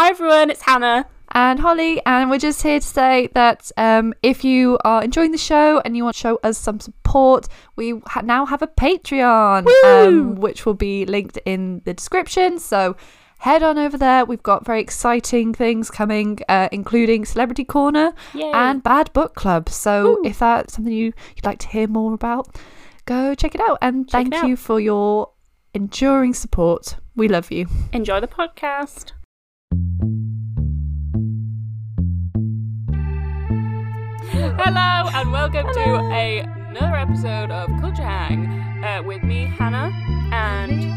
Hi everyone, it's Hannah. and Holly, and we're just here to say that um, if you are enjoying the show and you want to show us some support, we ha- now have a Patreon, um, which will be linked in the description. So head on over there. We've got very exciting things coming, uh, including Celebrity Corner Yay. and Bad Book Club. So Woo. if that's something you, you'd like to hear more about, go check it out. And Check thank out. you for your enduring support. We love you. Enjoy the podcast. Hello and welcome to a, another episode of Culture Hang uh, with me, Hannah, and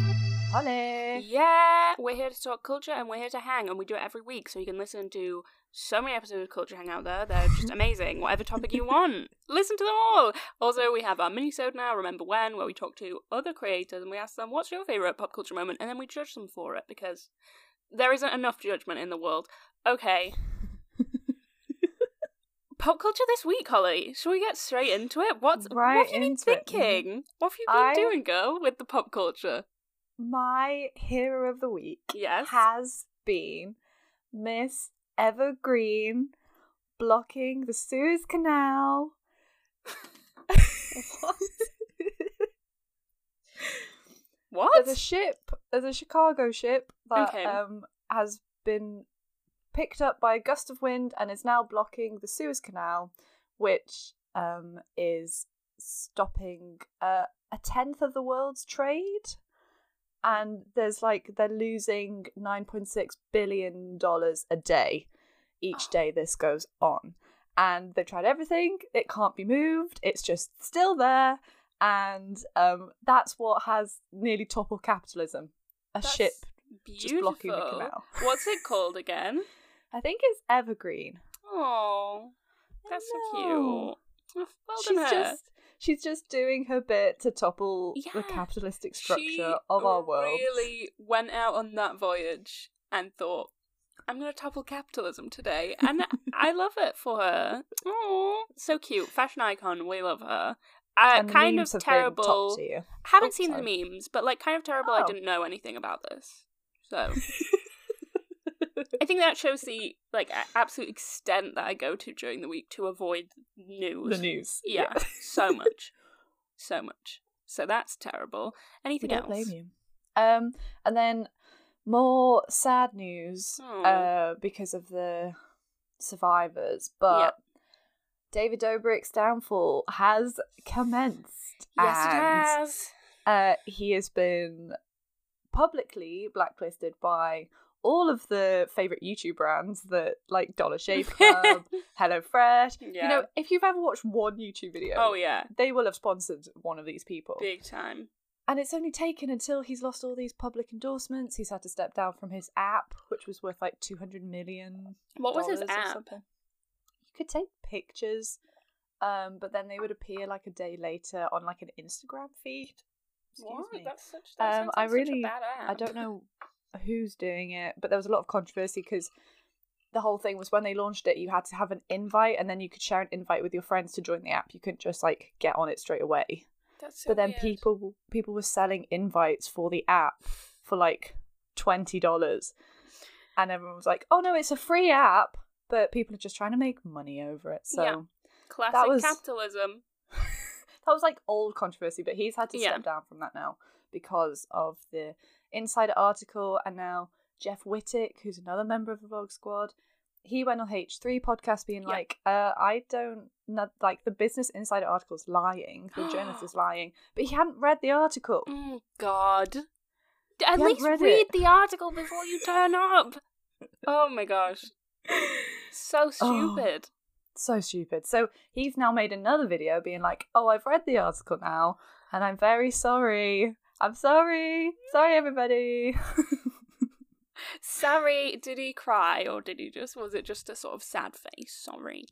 Holly. yeah, we're here to talk culture and we're here to hang, and we do it every week, so you can listen to so many episodes of Culture Hang out there. They're just amazing. Whatever topic you want, listen to them all. Also, we have our mini-sode now, Remember When, where we talk to other creators and we ask them, what's your favourite pop culture moment? And then we judge them for it, because there isn't enough judgment in the world. Okay. Pop culture this week, Holly. Shall we get straight into it? What's Right what have you been into it. thinking? What have you been I- doing, girl, with the pop culture? My hero of the week Yes. has been Miss Evergreen blocking the Suez Canal. What? There's a ship, there's a Chicago ship that Okay. um, has been picked up by a gust of wind and is now blocking the Suez Canal, which um, is stopping uh, a tenth of the world's trade. And there's like, they're losing $9.6 billion a day each day this goes on. And they've tried everything, it can't be moved, it's just still there. And um, that's what has nearly toppled capitalism. A That's ship just blocking the beautiful. canal. What's it called again? I think it's Evergreen. Oh, that's so cute. Well she's done, her. just she's just doing her bit to topple Yeah. the capitalistic structure of our world. She really went out on that voyage and thought, I'm going to topple capitalism today. And I love it for her. Oh, so cute. Fashion icon. We love her. Uh, kind of terrible. tier. Haven't Oh, seen sorry. the memes, but like kind of terrible. I Oh. didn't know anything about this. So I think that shows the like absolute extent that I go to during the week to avoid news. the news. Yeah, so much, so much. So that's terrible. Anything don't else? blame you. Um, and then more sad news Oh. uh, because of the survivors, but David Dobrik's downfall has commenced. Yes, it has. Uh, he has been publicly blacklisted by all of the favorite YouTube brands that like Dollar Shave Club, HelloFresh. You Yeah. know, if you've ever watched one YouTube video, Oh yeah, they will have sponsored one of these people. big time. And it's only taken until he's lost all these public endorsements. He's had to step down from his app, which was worth like two hundred million. What was his app? something. You could take pictures, um, but then they would appear like a day later on like an Instagram feed. Excuse What? me. That's such. That Um, I like such a really, I don't know who's doing it, but there was a lot of controversy because the whole thing was when they launched it, you had to have an invite, and then you could share an invite with your friends to join the app. You couldn't just like get on it straight away That's so but then weird. people people were selling invites for the app for like twenty dollars, and everyone was like, "Oh no, it's a free app," but people are just trying to make money over it. So Yeah. classic was- capitalism. That was like old controversy, but he's had to Yeah. step down from that now because of the insider article, and now Jeff Wittek, who's another member of the Vlog Squad. He went on H3 podcast being Yeah. like, uh, I don't like the Business Insider article's lying, the journalist is lying, but he hadn't read the article. Oh God! At least read read the article before you turn up. Oh my gosh! So Oh. So stupid. So he's now made another video being like, "Oh, I've read the article now, and I'm very sorry. I'm sorry. Sorry, everybody." Sorry, did he cry or did he just? Was it just a sort of sad face? Sorry.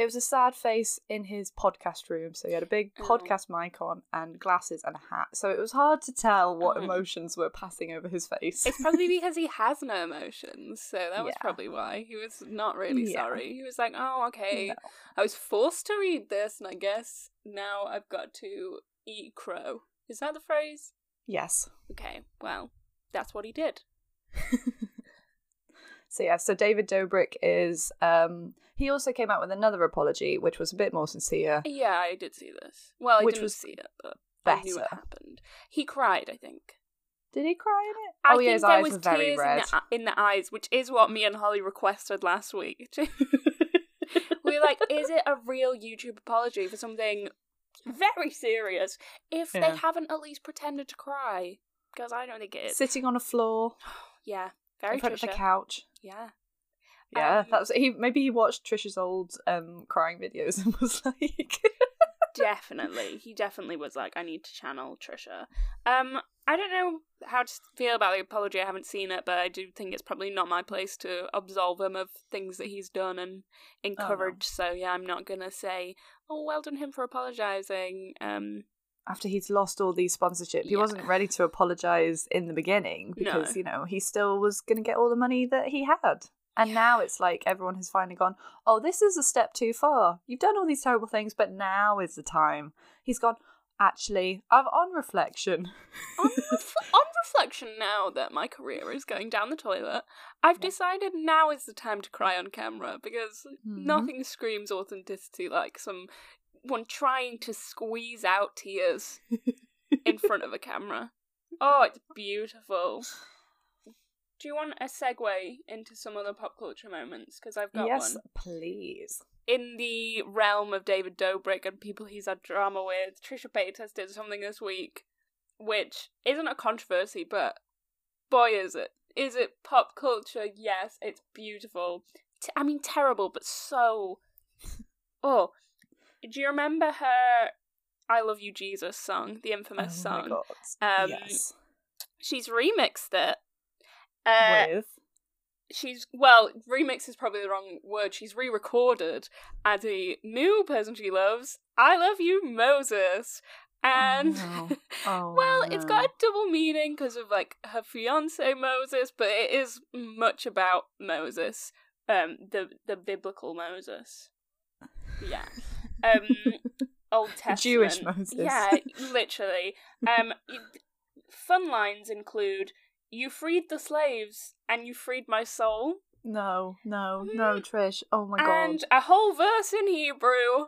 It was a sad face in his podcast room. So he had a big Oh. podcast mic on and glasses and a hat. So it was hard to tell what Oh. emotions were passing over his face. It's probably because he has no emotions, so that was Yeah. probably why he was not really Yeah. sorry. He was like, "Oh, okay, No. I was forced to read this, and I guess now I've got to eat crow." Is that the phrase? Yes. Okay, well, that's what he did. So yeah, so David Dobrik is um he also came out with another apology, which was a bit more sincere. Yeah, I did see this. Well, I Which didn't was see it, but I knew it happened. He cried, I think. Did he cry in it? I oh think yeah, his there eyes was were very tears red. In, the, in the eyes, which is what me and Holly requested last week. we were like, is it a real YouTube apology for something very serious if Yeah. they haven't at least pretended to cry? Because I don't think it is. Sitting on a floor Yeah, very in front of the couch. Yeah. Yeah, Um, that's he. Maybe he watched Trisha's old um crying videos and was like, definitely he definitely was like i need to channel trisha um i don't know how to feel about the apology i haven't seen it but i do think it's probably not my place to absolve him of things that he's done and encouraged so yeah i'm not gonna say oh well done him for apologizing um after he's lost all these sponsorship, he Yeah. wasn't ready to apologize in the beginning because No. you know he still was going to get all the money that he had. And now it's like everyone has finally gone, oh, this is a step too far. You've done all these terrible things, but now is the time. He's gone, actually, I've on reflection. on, ref- on reflection now that my career is going down the toilet i've decided now is the time to cry on camera because Mhm. nothing screams authenticity like some one trying to squeeze out tears in front of a camera. Oh, it's beautiful. Do you want a segue into some other pop culture moments? Because I've got yes, one. please. In the realm of David Dobrik and people he's had drama with, Trisha Paytas did something this week, which isn't a controversy, but boy, is it. Is it pop culture? Yes, it's beautiful. T- I mean, terrible, but so. Oh, do you remember her I Love You Jesus song, the infamous oh my song? God. Um, yes. She's remixed it. Uh, With she's well, remix is probably the wrong word. She's re-recorded as a new person she loves. I love you, Moses, and no. Oh, well, it's got a double meaning because of like her fiance Moses, but it is much about Moses, um, the the biblical Moses. Yeah, um, Old Testament, Jewish Moses. Yeah, literally. Um, fun lines include. You freed the slaves, and you freed my soul. No, no, no, hmm. Trish. Oh my god. and a whole verse in Hebrew.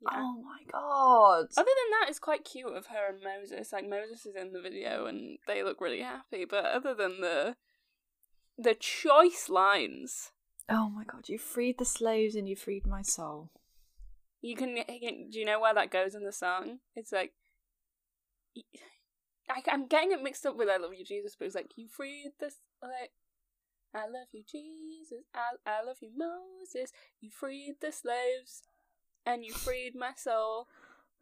Yeah. Oh my god. Other than that, it's quite cute of her and Moses. Like Moses is in the video, and they look really happy. But other than the the choice lines, Oh my god, you freed the slaves and you freed my soul. you can, you can. Do you know where that goes in the song? It's like. I, I'm getting it mixed up with "I Love You, Jesus," but it's like you freed this. Like, I love you, Jesus. I I love you, Moses. You freed the slaves, and you freed my soul.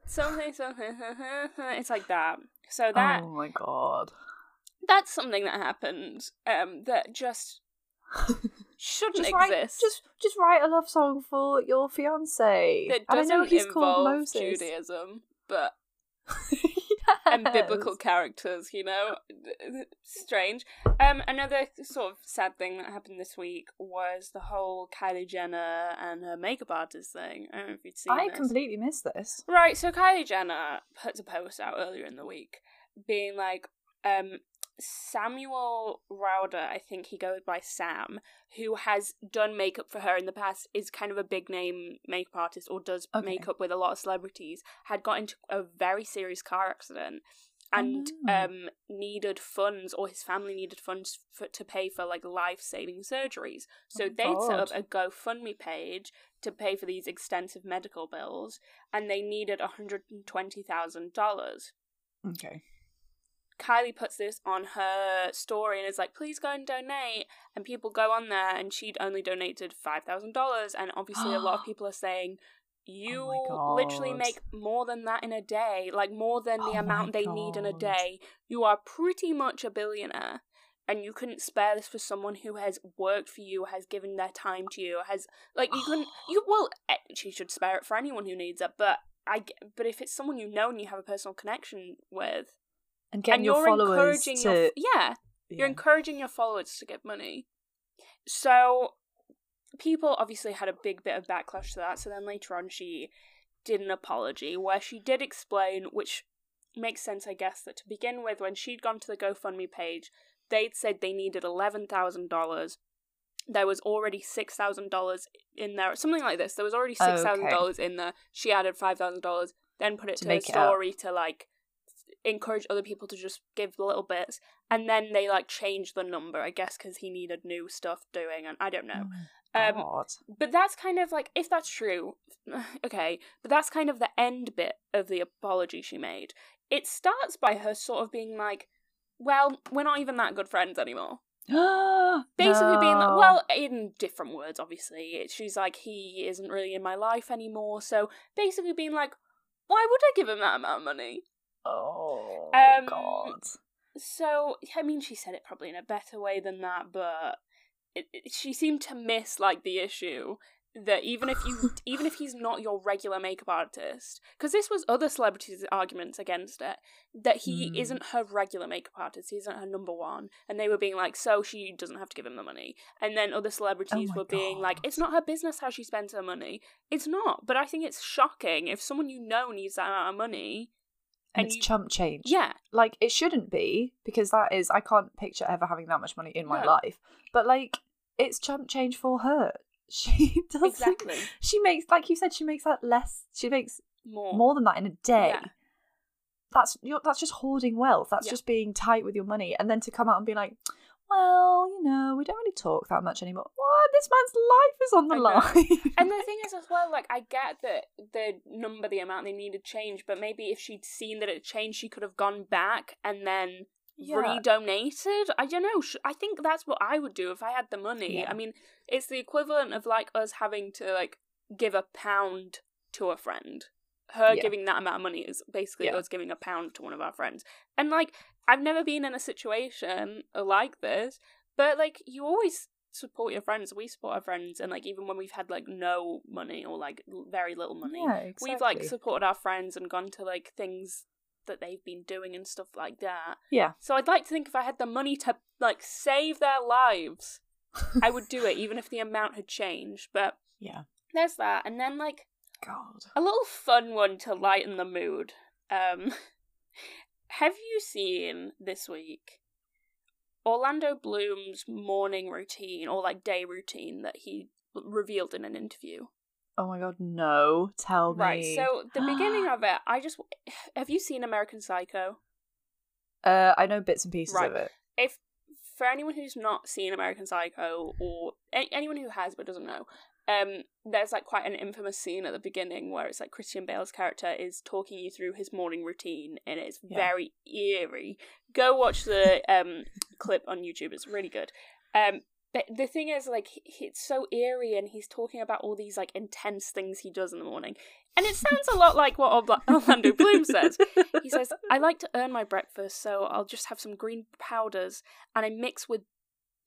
Something, something. it's like that. So that oh my god. that's something that happened. Um, that just shouldn't just write, exist. just just write a love song for your fiance. that and I know doesn't he's called involve Moses. Judaism, but and biblical characters, you know, strange. Um, another sort of sad thing that happened this week was the whole Kylie Jenner and her makeup artist thing. I don't know if you'd seen I this. completely missed this. Right, so Kylie Jenner puts a post out earlier in the week being like, um, Samuel Rauda, I think he goes by Sam, who has done makeup for her in the past, is kind of a big name makeup artist or does Okay. makeup with a lot of celebrities, had got into a very serious car accident Oh, and um needed funds or his family needed funds for, to pay for like life-saving surgeries. So Oh, they'd set up a GoFundMe page to pay for these extensive medical bills and they needed $120,000. Okay. Kylie puts this on her story and is like, please go and donate. And people go on there, and she'd only donated $5,000. And obviously, a lot of people are saying, you Oh literally make more than that in a day, like more than the Oh amount they need in a day. You are pretty much a billionaire. And you couldn't spare this for someone who has worked for you, has given their time to you, has like you couldn't you well eh, she should spare it for anyone who needs it, but I but if it's someone you know and you have a personal connection with, And getting and your you're followers encouraging to your yeah, you're encouraging your followers to give money. So people obviously had a big bit of backlash to that. So then later on, she did an apology where she did explain, which makes sense, I guess, that to begin with, when she'd gone to the GoFundMe page, they'd said they needed eleven thousand dollars. There was already six thousand dollars in there, something like this. There was already six thousand dollars in there. She added five thousand dollars, then put it to, To her make it up. story to like encourage other people to just give little bits, and then they like change the number, I guess, because he needed new stuff doing, and I don't know. Um, God. but that's kind of like if that's true, okay. But that's kind of the end bit of the apology she made. It starts by her sort of being like, "Well, we're not even that good friends anymore." Basically, being like, "Well, in different words, obviously." She's like, "He isn't really in my life anymore." So basically, being like, "Why would I give him that amount of money?" Oh Um, God. So, I mean, she said it probably in a better way than that, but it, it- she seemed to miss like the issue that even if you even if he's not your regular makeup artist because this was other celebrities arguments against it that he Hmm. isn't her regular makeup artist he isn't her number one and they were being like so she doesn't have to give him the money and then other celebrities Oh were being like it's not her business how she spends her money it's not but i think it's shocking if someone you know needs that amount of money And, and it's you- chump change. yeah Like it shouldn't be because that is I can't picture ever having that much money in my No. life. But like it's chump change for her. She doesn't. exactly She makes like you said. She makes that less. She makes more more than that in a day. Yeah. That's you're, that's just hoarding wealth. That's Yeah. just being tight with your money, and then to come out and be like, "Well, you know, we don't really talk that much anymore." What? This man's life is on the line. And the thing is, as well, like I get that the number, the amount they needed changed, but maybe if she'd seen that it changed, she could have gone back and then Yeah. redonated. I don't know. I think that's what I would do if I had the money. Yeah. I mean, it's the equivalent of like us having to like give a pound to a friend. Her Yeah. giving that amount of money is basically Yeah. us giving a pound to one of our friends. And like, I've never been in a situation like this, but like, you always support your friends. We support our friends, and like, even when we've had like no money or like very little money, Yeah, exactly. we've like supported our friends and gone to like things that they've been doing and stuff like that. yeah. So I'd like to think if I had the money to like save their lives, I would do it, even if the amount had changed. But yeah. there's that, and then like God. a little fun one to lighten the mood. Um, have you seen this week Orlando Bloom's morning routine or like day routine that he revealed in an interview? Oh my God. No. Tell me. Right. So the beginning of it, I just have you seen American Psycho? Uh, I know bits and pieces Right. of it. if for anyone who's not seen American Psycho or anyone who has but doesn't know, um, there's like quite an infamous scene at the beginning where it's like Christian Bale's character is talking you through his morning routine, and it's Yeah. very eerie. Go watch the um clip on YouTube; it's really good. Um, but the thing is, like, it's so eerie, and he's talking about all these like intense things he does in the morning, and it sounds a lot like what Orlando Bloom says. He says, I like to earn my breakfast, so I'll just have some green powders and I mix with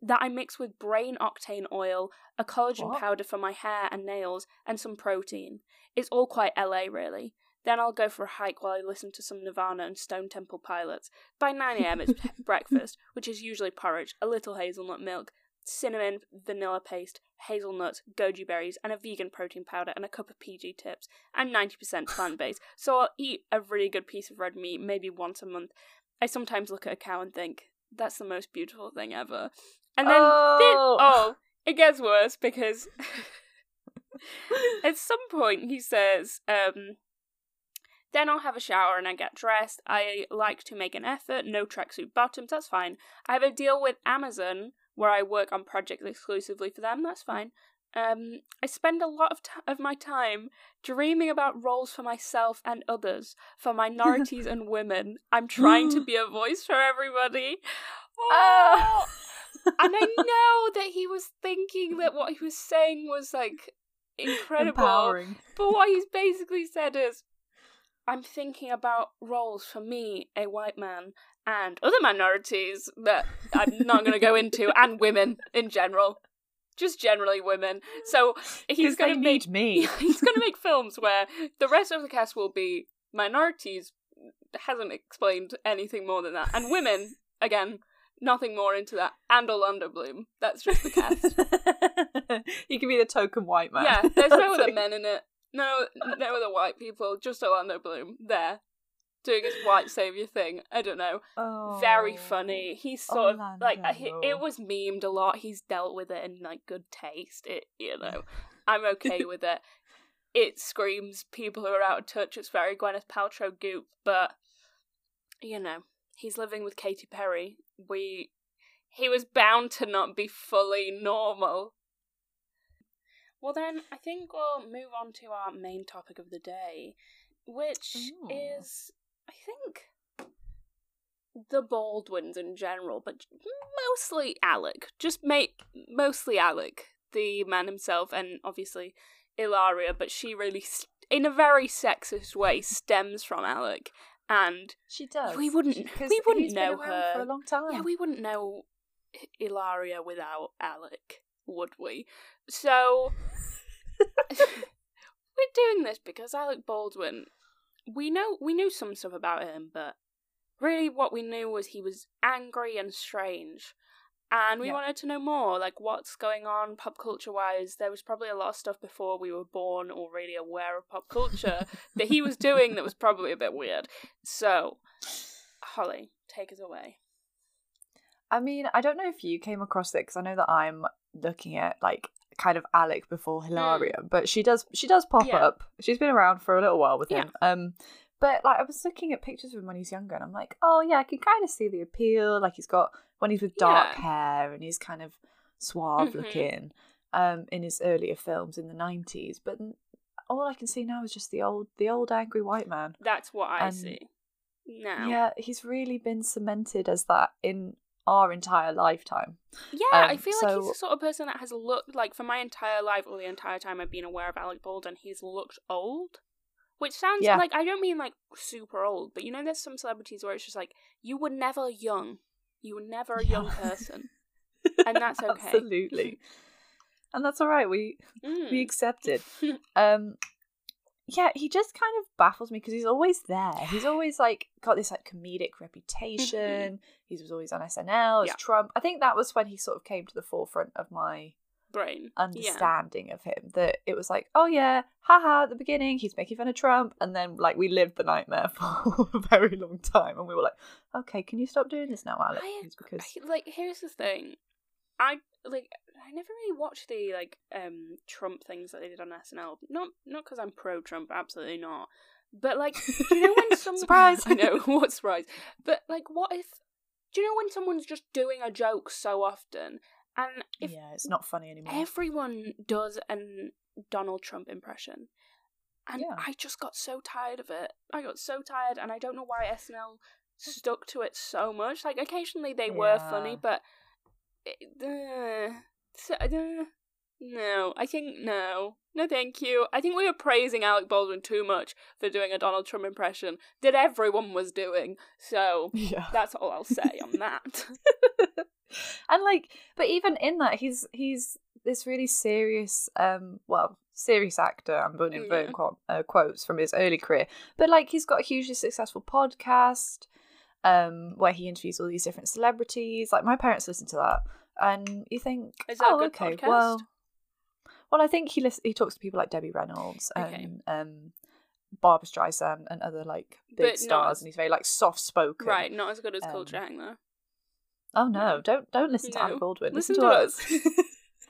that I mix with brain octane oil, a collagen What? powder for my hair and nails, and some protein. It's all quite LA really. Then I'll go for a hike while I listen to some Nirvana and Stone Temple Pilots. By 9am it's breakfast, which is usually porridge, a little hazelnut milk, cinnamon, vanilla paste, hazelnuts, goji berries, and a vegan protein powder, and a cup of PG tips. I'm 90% plant based, so I'll eat a really good piece of red meat maybe once a month. I sometimes look at a cow and think, that's the most beautiful thing ever. And then, Oh. oh, it gets worse because at some point he says, um, then I'll have a shower and I get dressed. I like to make an effort, no tracksuit bottoms, that's fine. I have a deal with Amazon where I work on projects exclusively for them, that's fine. Um, I spend a lot of, t- of my time dreaming about roles for myself and others, for minorities and women. I'm trying to be a voice for everybody. Oh, and I know that he was thinking that what he was saying was like incredible. Empowering. But what he's basically said is, I'm thinking about roles for me, a white man, and other minorities that I'm not going to go into, and women in general. Just generally women. So he's going to make me. he's going to make films where the rest of the cast will be minorities. Hasn't explained anything more than that, and women again. Nothing more into that, and Orlando Bloom. That's just the cast. you can be the token white man. Yeah, there's no other men in it. No, no other white people. Just Orlando Bloom. There, doing his white savior thing. I don't know. Oh, Very funny. He's sort of like he, it was memed a lot. He's dealt with it in like good taste. It you know, I'm okay with it. It screams people who are out of touch. It's very Gwyneth Paltrow goop, but you know, he's living with Katy Perry. We he was bound to not be fully normal. Well then, I think we'll move on to our main topic of the day, which Ooh. is I think the Baldwins in general, but mostly Alec. Just make mostly Alec, the man himself, and obviously Ilaria. But she really, st- in a very sexist way, stems from Alec, and She does. We wouldn't- She- we wouldn't know her. for a long time. yeah, we wouldn't know Ilaria without Alec, would we? So we're doing this because Alec Baldwin. We know we knew some stuff about him, but really, what we knew was he was angry and strange, and we Yeah. wanted to know more, like what's going on pop culture wise. There was probably a lot of stuff before we were born or really aware of pop culture that he was doing that was probably a bit weird. So, Holly, take us away. I mean, I don't know if you came across it because I know that I'm looking at like kind of Alec before Hilaria, but she does she does pop. Yeah. up. She's been around for a little while with Yeah. him. Um, but like I was looking at pictures of him when he's younger, and I'm like, oh yeah, I can kind of see the appeal. Like he's got when he's with dark Yeah. hair and he's kind of suave Mhm. looking. Um, in his earlier films in the '90s, but all I can see now is just the old the old angry white man. That's what I And- see. Now, Yeah, he's really been cemented as that in our entire lifetime. Yeah, I Um, feel like he's the sort of person that has looked like for my entire life or the entire time I've been aware of Alec Baldwin, he's looked old. Which sounds Yeah. like I don't mean like super old, but you know there's some celebrities where it's just like you were never young. You were never a young person. And that's okay. Absolutely. and that's all right. We Mm. we accept it. Um yeah, he just kind of baffles me because he's always there. He's always like got this like comedic reputation. he was always on SNL as Yeah. Trump. I think that was when he sort of came to the forefront of my Brain. understanding of him. That it was like, oh yeah, haha, at the beginning he's making fun of Trump, and then like we lived the nightmare for a very long time, and we were like, okay, can you stop doing this now, Alex? I because I- like here's the thing i like i never really watched the like um trump things that they did on snl not not because i'm pro trump absolutely not but like do you know when someone Surprise! i know what surprise but like what if do you know when someone's just doing a joke so often and if yeah, it's not funny anymore. everyone does an donald trump impression. And Yeah. i just got so tired of it. I got so tired and i don't know why snl stuck to it so much. Like occasionally they were funny but uh, so, uh, no i think no. No thank you. I think we were praising alec baldwin too much for doing a donald trump impression that everyone was doing. So yeah. that's all i'll say on that and like but even in that he's he's this really serious um well serious actor. I'm putting in Yeah. quote, uh, quotes from his early career. But like he's got a hugely successful podcast um where he interviews all these different celebrities. Like my parents listen to that. And you think Is that a oh good okay podcast? well well i think he lis- he talks to people like debbie reynolds Okay. and um barbra streisand and other like big not stars. As- and he's very like soft spoken right not as good as Um, culture hang though oh no don't don't listen to No. Alec Baldwin Listen listen, to to us. us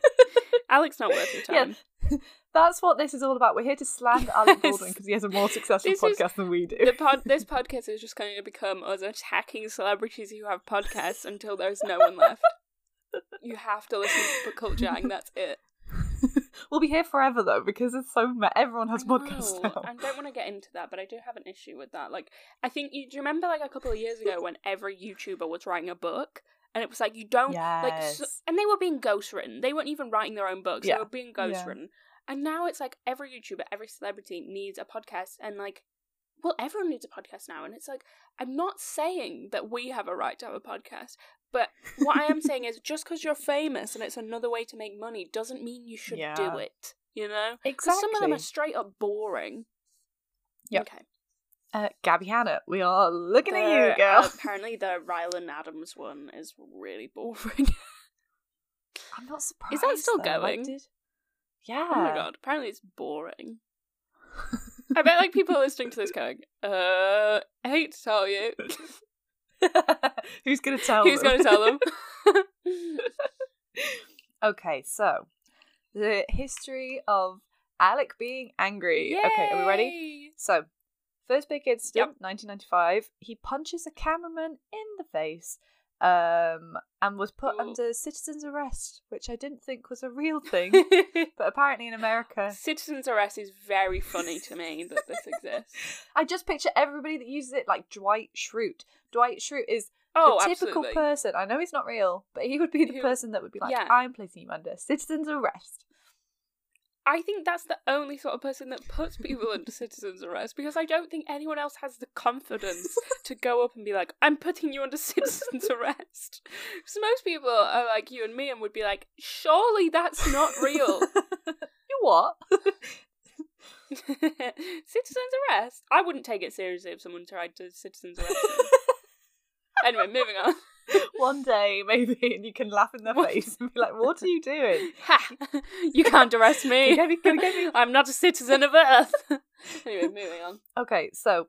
alec's not worth your time Yeah, that's what this is all about. We're here to slander Alec Baldwin because he has a more successful This is- podcast than we do. the pod this podcast is just going to become us attacking celebrities who have podcasts until there's no one left. You have to listen to Culture Hang, that's it. We'll be here forever though because it's so ma- everyone has I podcasts now. I don't want to get into that, but I do have an issue with that. Like, I think you do you remember like a couple of years ago when every YouTuber was writing a book, and it was like you don't like, so, and they were being ghostwritten. They weren't even writing their own books; Yeah. they were being Yeah. ghostwritten. And now it's like every YouTuber, every celebrity needs a podcast, and like, well, everyone needs a podcast now. And it's like I'm not saying that we have a right to have a podcast, but what I am saying is just because you're famous and it's another way to make money doesn't mean you should do it. You know, Exactly. some of them are straight up boring. Yep. Okay. Uh, Gabby Hanna, we are looking The- at you, girl. uh, apparently, the Ryland Adams one is really boring. I'm not surprised. Is that still though. Going? did- Yeah. oh my god! Apparently, it's boring. I bet like people are listening to this going, uh, I hate to tell you. Who's gonna tell them? Who's them? going to tell them? okay, so the history of Alec being angry. Okay, are we ready? So, first big incident, Yep. 1995. He punches a cameraman in the face um, and was put Ooh. under citizen's arrest, which I didn't think was a real thing. but apparently in America. Citizen's arrest is very funny to me that this exists. I just picture everybody that uses it like Dwight Schrute. Dwight Schrute is Oh, the typical absolutely. person. I know he's not real, but he would be the Who- person that would be like, yeah. I'm placing you under citizen's arrest. I think that's the only sort of person that puts people under citizen's arrest because I don't think anyone else has the confidence to go up and be like, I'm putting you under citizen's arrest. So most people are like you and me and would be like, surely that's not real. you what? citizen's arrest? I wouldn't take it seriously if someone tried to citizen's arrest me. anyway, moving on. One day, maybe, and you can laugh in their face and be like, what are you doing? Ha! You can't arrest me. Gonna get me, gonna me. I'm not a citizen of Earth. anyway, moving on. Okay, so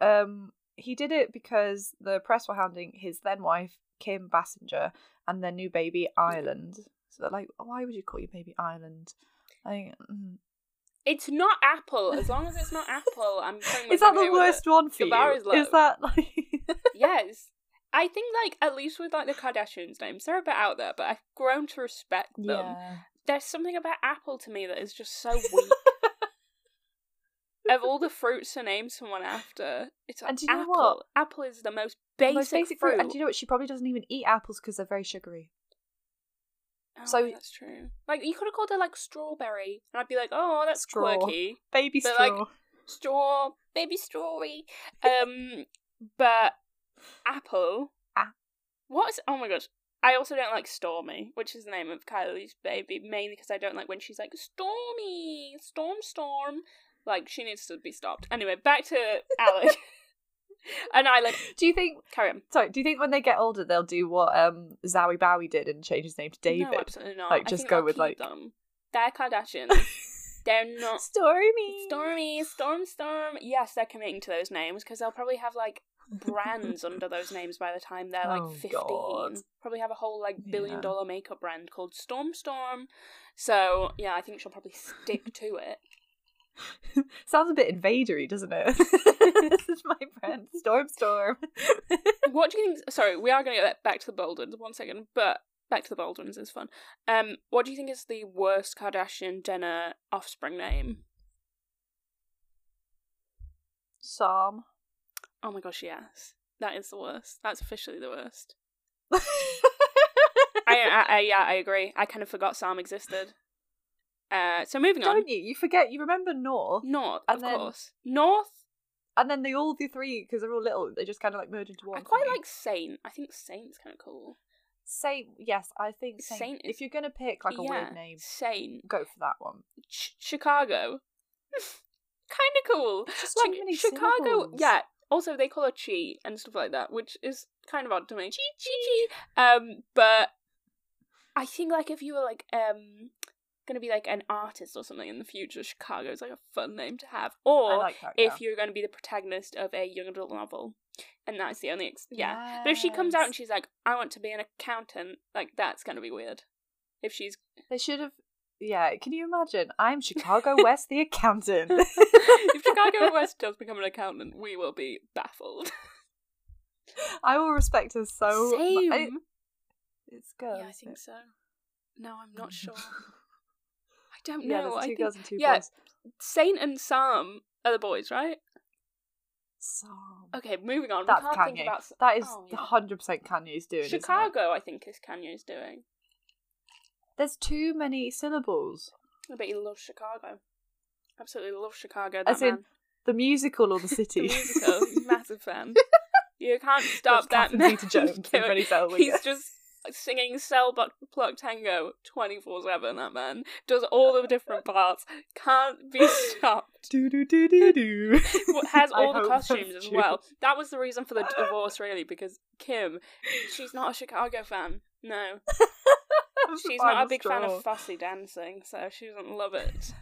um he did it because the press were hounding his then wife, Kim Basinger, and their new baby, Ireland. So they're like, why would you call your baby Ireland? I, mm. It's not Apple. As long as it's not Apple, I'm Is that the worst one for you? is that like Yes. I think, like, at least with, like, the Kardashians' names, they're a bit out there, but I've grown to respect them. Yeah. There's something about Apple to me that is just so weak. of all the fruits to name someone after, it's like And do you know Apple. what? Apple is the most The basic, most basic fruit. fruit. And do you know what? She probably doesn't even eat apples because they're very sugary. Oh, so- that's true. Like, you could have called her like, strawberry, and I'd be like, oh, that's Straw. quirky. Baby But, straw. like, straw, baby strawy. Um, but apple. Ah. What is? Oh my gosh. I also don't like Stormy, which is the name of Kylie's baby, mainly because I don't like when she's like Stormy, Storm, Storm. Like she needs to be stopped. Anyway, back to Alec and I like do you think? carry on. Sorry, do you think when they get older they'll do what um Zowie Bowie did and change his name to David? No, absolutely not. Like, just go with, like- them. They're Kardashians. They're not Stormy. Stormy, Storm, Storm. Yes, they're committing to those names because they'll probably have like brands under those names by the time they're like Oh, 15. God. Probably have a whole like billion Yeah. dollar makeup brand called Storm Storm. So, yeah, I think she'll probably stick to it. Sounds a bit invadery, doesn't it? this is my friend Storm Storm. What do you think? Sorry, we are going to get back to the Baldwins one second, but back to the Baldwins is fun. Um, what do you think is the worst Kardashian Jenner offspring name? Psalm. Oh my gosh, yes. That is the worst. That's officially the worst. I, I, I, yeah, I agree. I kind of forgot Sam existed. Uh, so moving on. Don't you? You forget. You remember North, North, And of then- course. North. and then they all the three because they're all little. They just kind of like merge into one. I quite like Saint. I think Saint's kind of cool. Saint. Yes, I think Saint. Saint is- If you're gonna pick like a yeah, weird name, Saint. go for that one. Ch- Chicago. kind of cool. Just like Chicago. syllables. Yeah. Also, they call her Chi and stuff like that, which is kind of odd to me. Chi Chi. Um, but I think like if you were like um gonna be like an artist or something in the future, Chicago is like a fun name to have. Or like that. if you're going to be the protagonist of a young adult novel, and that's the only ex- yeah. But if she comes out and she's like, I want to be an accountant, like that's gonna be weird. If she's They should have. Yeah, can you imagine? I'm Chicago West, the accountant. if Chicago West does become an accountant, we will be baffled. I will respect her so. mu- Same. I- it's good. yeah, I think so. No, I'm not sure. I don't Yeah, know. there's I two think girls and two yeah. boys. Saint and Sam are the boys, right? Psalm. Okay, moving on. That's we can't think Kanye. about That is Oh, yeah. hundred percent Kanye's doing. it? Chicago. I think is Kanye's doing. There's too many syllables. I bet he loves Chicago. Absolutely love Chicago. That As in man. the musical or the the city. musical. He's a massive fan. You can't stop that man. Zeta-Jones and doing- Renee Zellweger. He's just singing Cell Block Pluck Tango 24 7. That man does all the different parts. Can't be stopped. do do do do do. Has I all the costumes as well. That was the reason for the divorce, really, because Kim, she's not a Chicago fan. No. She's not a big fan of fussy dancing, so she doesn't love it.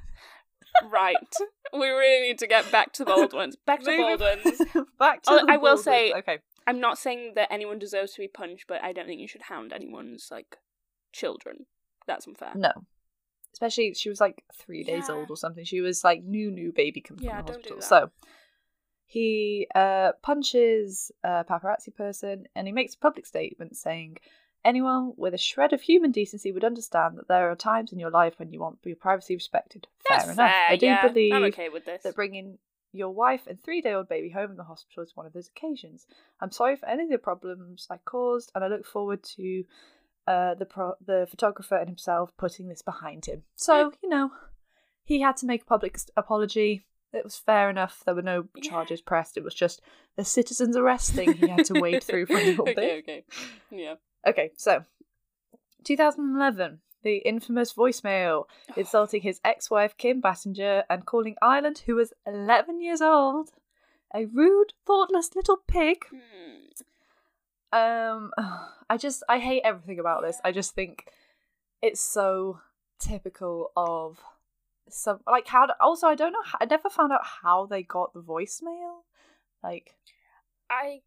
Right. We really need to get back to Baldwin's. Back to Moving- Baldwin's. Back to Oh, the I will Baldwins. say- okay. I'm not saying that anyone deserves to be punched, but I don't think you should hound anyone's like children. That's unfair. No. Especially she was like three days Yeah. old or something. She was like new new baby coming Yeah, from the do hospital. that. So he uh, punches a paparazzi person and he makes a public statement saying anyone with a shred of human decency would understand that there are times in your life when you want your privacy respected. That's Fair enough. fair, I do yeah. believe I'm okay with this. that bringing your wife and three day old baby home in the hospital is one of those occasions. I'm sorry for any of the problems I caused, and I look forward to uh, the pro- the photographer and himself putting this behind him. So, you know, he had to make a public apology. It was fair enough. There were no charges pressed. It was just the citizen's arrest thing he had to wade through for a little okay, bit. okay. Yeah. Okay, so 2011, the infamous voicemail insulting his ex-wife Kim Basinger and calling Ireland, who was 11 years old, a rude, thoughtless little pig. Hmm. Um, I just I hate everything about this. I just think it's so typical of some like how. Also, I don't know. I never found out how they got the voicemail. Like, I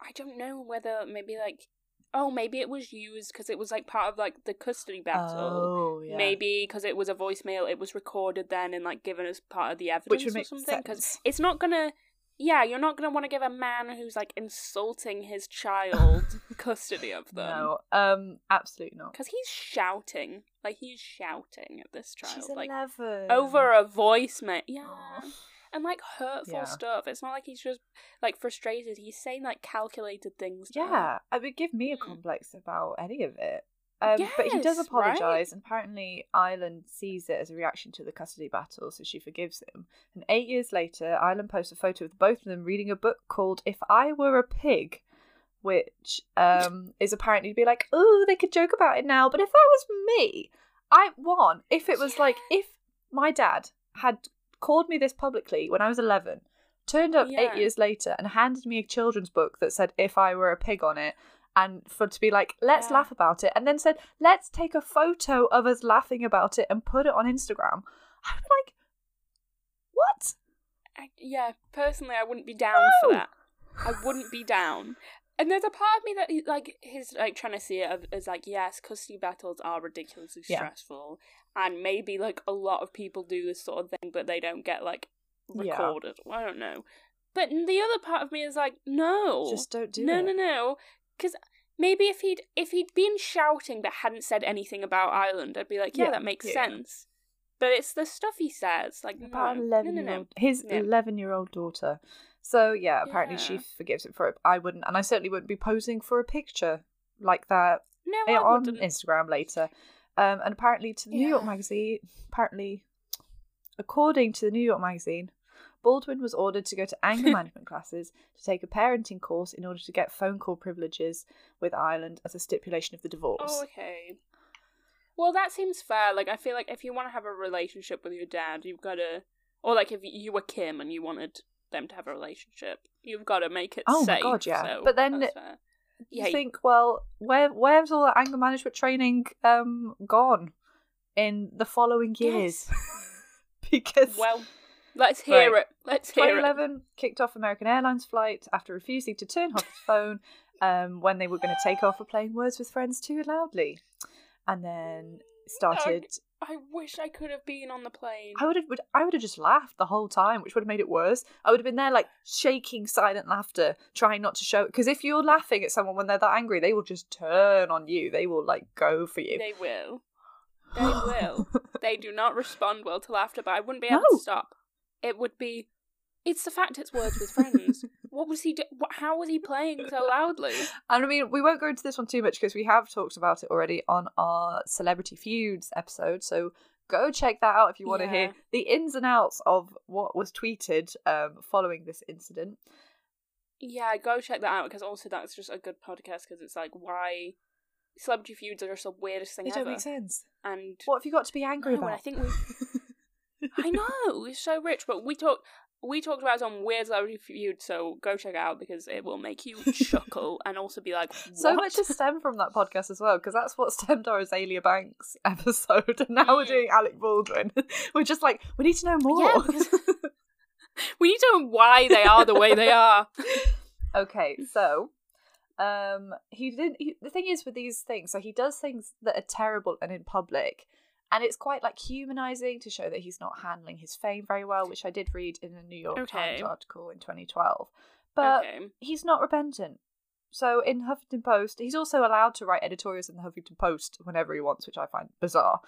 I don't know whether maybe like oh maybe it was used because it was like part of like the custody battle. oh yeah, Maybe because it was a voicemail, it was recorded then and like given as part of the evidence would or make something. Because it's not gonna. Yeah, you're not gonna want to give a man who's like insulting his child custody of them. no, um, absolutely not. Because he's shouting, like he's shouting at this child, She's like 11 over a voicemail. Yeah, Aw. And like hurtful Yeah. stuff. It's not like he's just like frustrated. He's saying like calculated things. Yeah, it would give me a Hmm. complex about any of it. Um, but he does apologise, right? and apparently Ireland sees it as a reaction to the custody battle, so she forgives him. And eight years later, Ireland posts a photo of both of them reading a book called "If I Were a Pig," which um, is apparently to be like, oh, they could joke about it now, but if that was me, I one, if it was like if my dad had called me this publicly when I was eleven, turned up Yeah. eight years later and handed me a children's book that said "If I Were a Pig" on it. And for to be like, let's Yeah. laugh about it, and then said, let's take a photo of us laughing about it and put it on Instagram. I'd be like, what? I, yeah, personally, I wouldn't be down for that. I wouldn't be down. And there's a part of me that like he's like trying to see it as like yes, custody battles are ridiculously Yeah. stressful, and maybe like a lot of people do this sort of thing, but they don't get like Yeah. recorded. I don't know. But the other part of me is like, no, Just don't do that. no, it. no, no, because maybe if he'd if he'd been shouting but hadn't said anything about Ireland, I'd be like, yeah, Yeah, that makes yeah. sense. But it's the stuff he says, like about no, an no, no, no. his Yeah. 11 year old daughter so yeah apparently she forgives it for it i wouldn't and i certainly wouldn't be posing for a picture like that No, on wouldn't. instagram later um and apparently to the new york magazine apparently according to the new york magazine baldwin was ordered to go to anger management classes to take a parenting course in order to get phone call privileges with ireland as a stipulation of the divorce Oh, okay. Well, that seems fair. Like, I feel like if you want to have a relationship with your dad, you've got to, or like if you were Kim and you wanted them to have a relationship, you've got to make it Oh my safe. God, yeah. so But then. You Yeah, think, well, where where's all the anger management training um gone in the following years? because well, let's hear Right. it. Let's hear it. 2011 kicked off American Airlines flight after refusing to turn off his phone um, when they were going to take off for playing Words with Friends too loudly, and then started. I wish I could have been on the plane. I would have, would, I would have just laughed the whole time, which would have made it worse. I would have been there like shaking silent laughter, trying not to show it. Because if you're laughing at someone when they're that angry, they will just turn on you. They will like go for you. They will. They will. they do not respond well to laughter, but I wouldn't be able No. to stop. It would be. It's the fact it's words with friends. what was he? Do- how was he playing so loudly? And I mean, we won't go into this one too much because we have talked about it already on our Celebrity Feuds episode. So go check that out if you want to Yeah. hear the ins and outs of what was tweeted um, following this incident. Yeah, go check that out because also that's just a good podcast because it's like why celebrity feuds are just the weirdest thing They ever. don't make sense. And What have you got to be angry No, about? I think we. I know it's so rich, but we talk. We talked about it on Weird Celebrity Feud, so go check it out because it will make you chuckle and also be like, what? So much has stemmed from that podcast as well, because that's what stemmed our Azealia Banks episode, and now we're Mm. doing Alec Baldwin. we're just like, we need to know more. Yeah, because- we need to know why they are the way they are. okay, so um he didn't he, the thing is with these things so he does things that are terrible and in public and it's quite like humanizing to show that he's not handling his fame very well which i did read in a new york Okay. times article in 2012 but okay. he's not repentant so in huffington post he's also allowed to write editorials in the huffington post whenever he wants which i find bizarre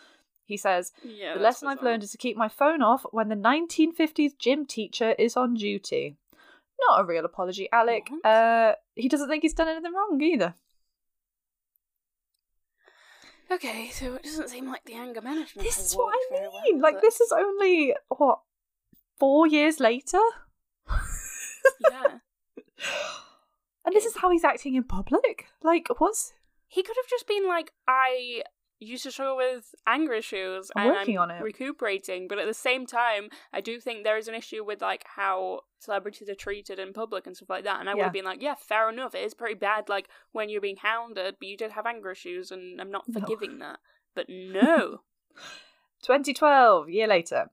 he says Yeah. the lesson I've learned is to keep my phone off when the 1950s gym teacher is on duty. Not a real apology, Alec. Uh, he doesn't think he's done anything wrong either. Okay, so it doesn't seem like the anger management. This is what I very well, mean. like, but- this is only, what, four years later? Yeah. and this is how he's acting in public? Like, what's. He could have just been like, I used to struggle with anger issues I'm and working I'm on it." recuperating, but at the same time, I do think there is an issue with like how celebrities are treated in public and stuff like that. And I would Yeah. have been like, yeah, fair enough. It is pretty bad, like when you're being hounded, but you did have anger issues, and I'm not No. forgiving that. But no, 2012, year later.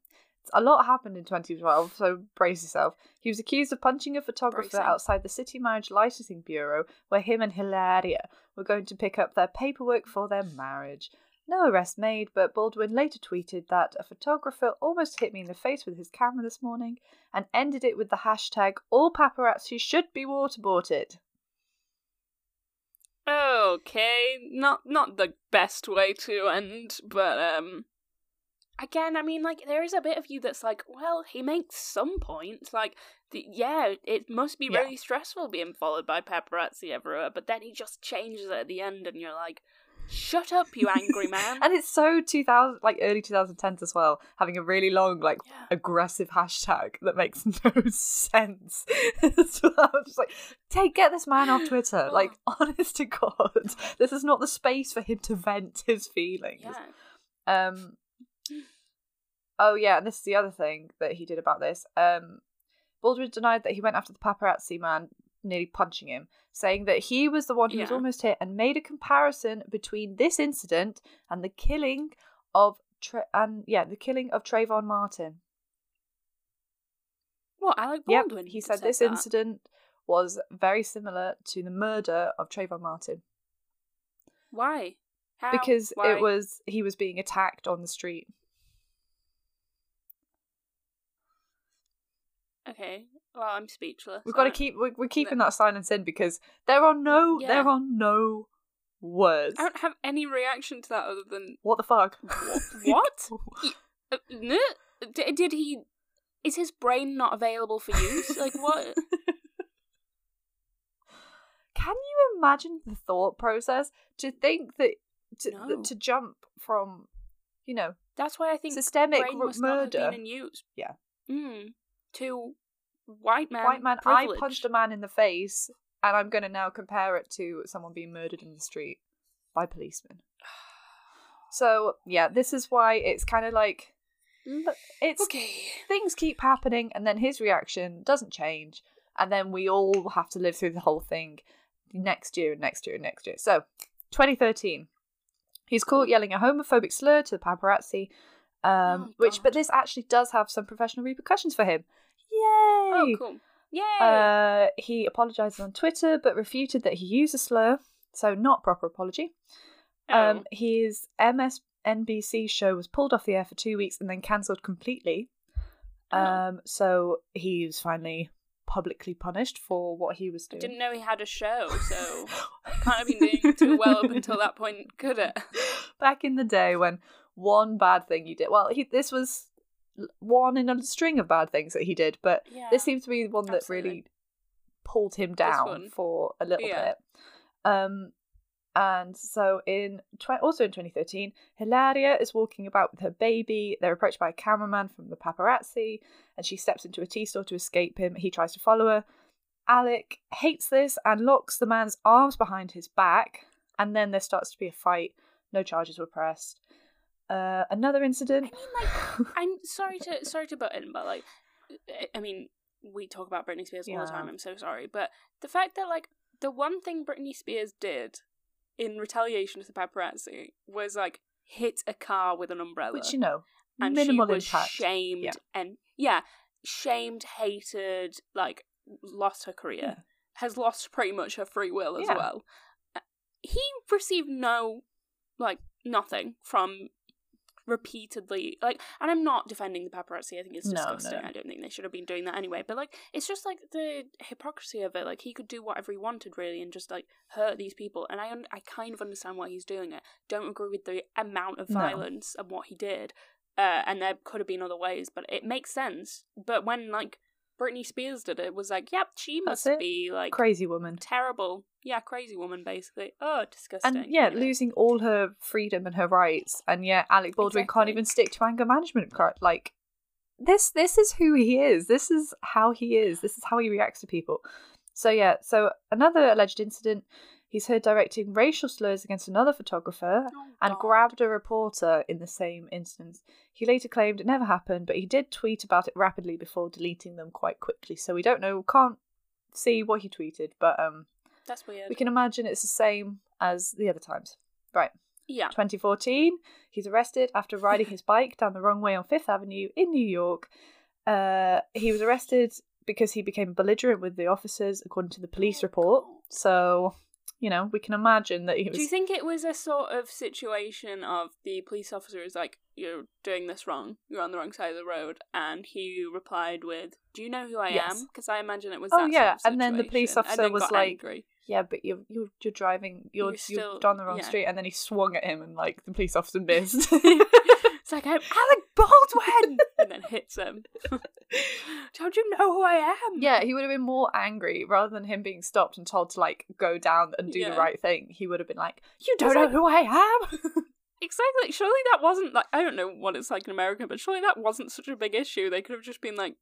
A lot happened in 2012, so brace yourself. He was accused of punching a photographer Bracing. outside the City Marriage Licensing Bureau, where him and Hilaria were going to pick up their paperwork for their marriage. No arrest made, but Baldwin later tweeted that a photographer almost hit me in the face with his camera this morning and ended it with the hashtag all paparazzi should be waterboarded. okay, not not the best way to end, but um. Again, I mean, like there is a bit of you that's like, well, he makes some points. Like, the, yeah, it must be Yeah. really stressful being followed by paparazzi everywhere. But then he just changes it at the end, and you're like, shut up, you angry man. And it's so 2000, like early 2010s as well, having a really long, like, yeah. aggressive hashtag that makes no sense. well. I'm just like, take get this man off Twitter. Like, honest to God, this is not the space for him to vent his feelings. yeah. Um. Oh yeah, and this is the other thing that he did about this. Um, Baldwin denied that he went after the paparazzi man, nearly punching him, saying that he was the one who was almost hit, and made a comparison between this incident and the killing of Tra- and yeah, the killing of Trayvon Martin. What Alec Yep, Baldwin? he said said this that. incident was very similar to the murder of Trayvon Martin Why? How? because Why? it was he was being attacked on the street. okay. Well, I'm speechless. We've got to keep we're, we're keeping that silence in because there are no Yeah. there are no words. I don't have any reaction to that other than What the fuck? what? Uh, n- d- did he? Is his brain not available for use? Like what? Can you imagine the thought process to think that to, No. to jump from you know That's why I think systemic brain r- must not have murder been in use. Yeah. Mm. To white man. white man I punched a man in the face and I'm going to now compare it to someone being murdered in the street by policemen. So, yeah, this is why it's kind of like it's Okay. things keep happening and then his reaction doesn't change and then we all have to live through the whole thing next year and next year and next year so 2013 he's caught yelling a homophobic slur to the paparazzi um, Oh, which but this actually does have some professional repercussions for him yay Oh, cool. Yay. uh, he apologizes on twitter but refuted that he used a slur so not proper apology oh. um, his MSNBC show was pulled off the air for two weeks and then cancelled completely. Oh. Um, so he's finally publicly punished for what he was I doing. didn't know he had a show, so can't have been doing too well up until that point, could it? Back in the day when one bad thing you did, well, he this was one in a string of bad things that he did, but Yeah. this seems to be the one that absolutely. really pulled him down for a little Yeah. bit. Um, and so in tw- also in 2013, Hilaria is walking about with her baby. They're approached by a cameraman from the paparazzi, and she steps into a tea store to escape him. He tries to follow her. Alec hates this and locks the man's arms behind his back, and then there starts to be a fight. No charges were pressed. Uh, another incident. I mean, like, I'm sorry to sorry to butt in, but like, I mean, we talk about Britney Spears all the time. I'm so sorry, but the fact that like the one thing Britney Spears did in retaliation to the paparazzi was like hit a car with an umbrella, Which you know, and minimal she was impact. shamed Yeah. and yeah, shamed, hated, like lost her career, Yeah. has lost pretty much her free will as Yeah. well. Uh, He received no, like nothing from repeatedly like and i'm not defending the paparazzi i think it's disgusting no. i don't think they should have been doing that anyway but like it's just like the hypocrisy of it like he could do whatever he wanted really and just like hurt these people and i un- i kind of understand why he's doing it don't agree with the amount of No. violence and what he did uh, and there could have been other ways but it makes sense but when like Britney Spears did it, it was like yep she That's must it. be like Crazy woman. terrible yeah crazy woman basically oh disgusting And yeah, losing all her freedom and her rights, and yet Alec Baldwin can't even stick to anger management. Like this, this is who he is. This is how he is. This is how he reacts to people. So yeah, so another alleged incident. He's heard directing racial slurs against another photographer Oh, and grabbed a reporter in the same instance. He later claimed it never happened, but he did tweet about it rapidly before deleting them quite quickly. So we don't know, can't see what he tweeted, but um, that's weird we can imagine it's the same as the other times. Right. yeah 2014, he's arrested after riding his bike down the wrong way on Fifth Avenue in New York. Uh, he was arrested because he became belligerent with the officers, according to the police Oh, report. So, you know, we can imagine that he was. Do you think it was a sort of situation of the police officer is like, "You're doing this wrong. You're on the wrong side of the road," and he replied with, "Do you know who I Yes. am?" Because I imagine it was. Oh, that yeah, sort of and then the police officer was like- angry. yeah, but you're you're, you're driving. You're You're you're, down the wrong yeah. street, and then he swung at him, and like the police officer missed. like I'm Alec Baldwin, and then hits him. Don't you know who I am? Yeah, he would have been more angry rather than him being stopped and told to like go down and do Yeah. the right thing. He would have been like, "You don't know like- who I am." Exactly. Surely that wasn't like I don't know what it's like in America, but surely that wasn't such a big issue. They could have just been like,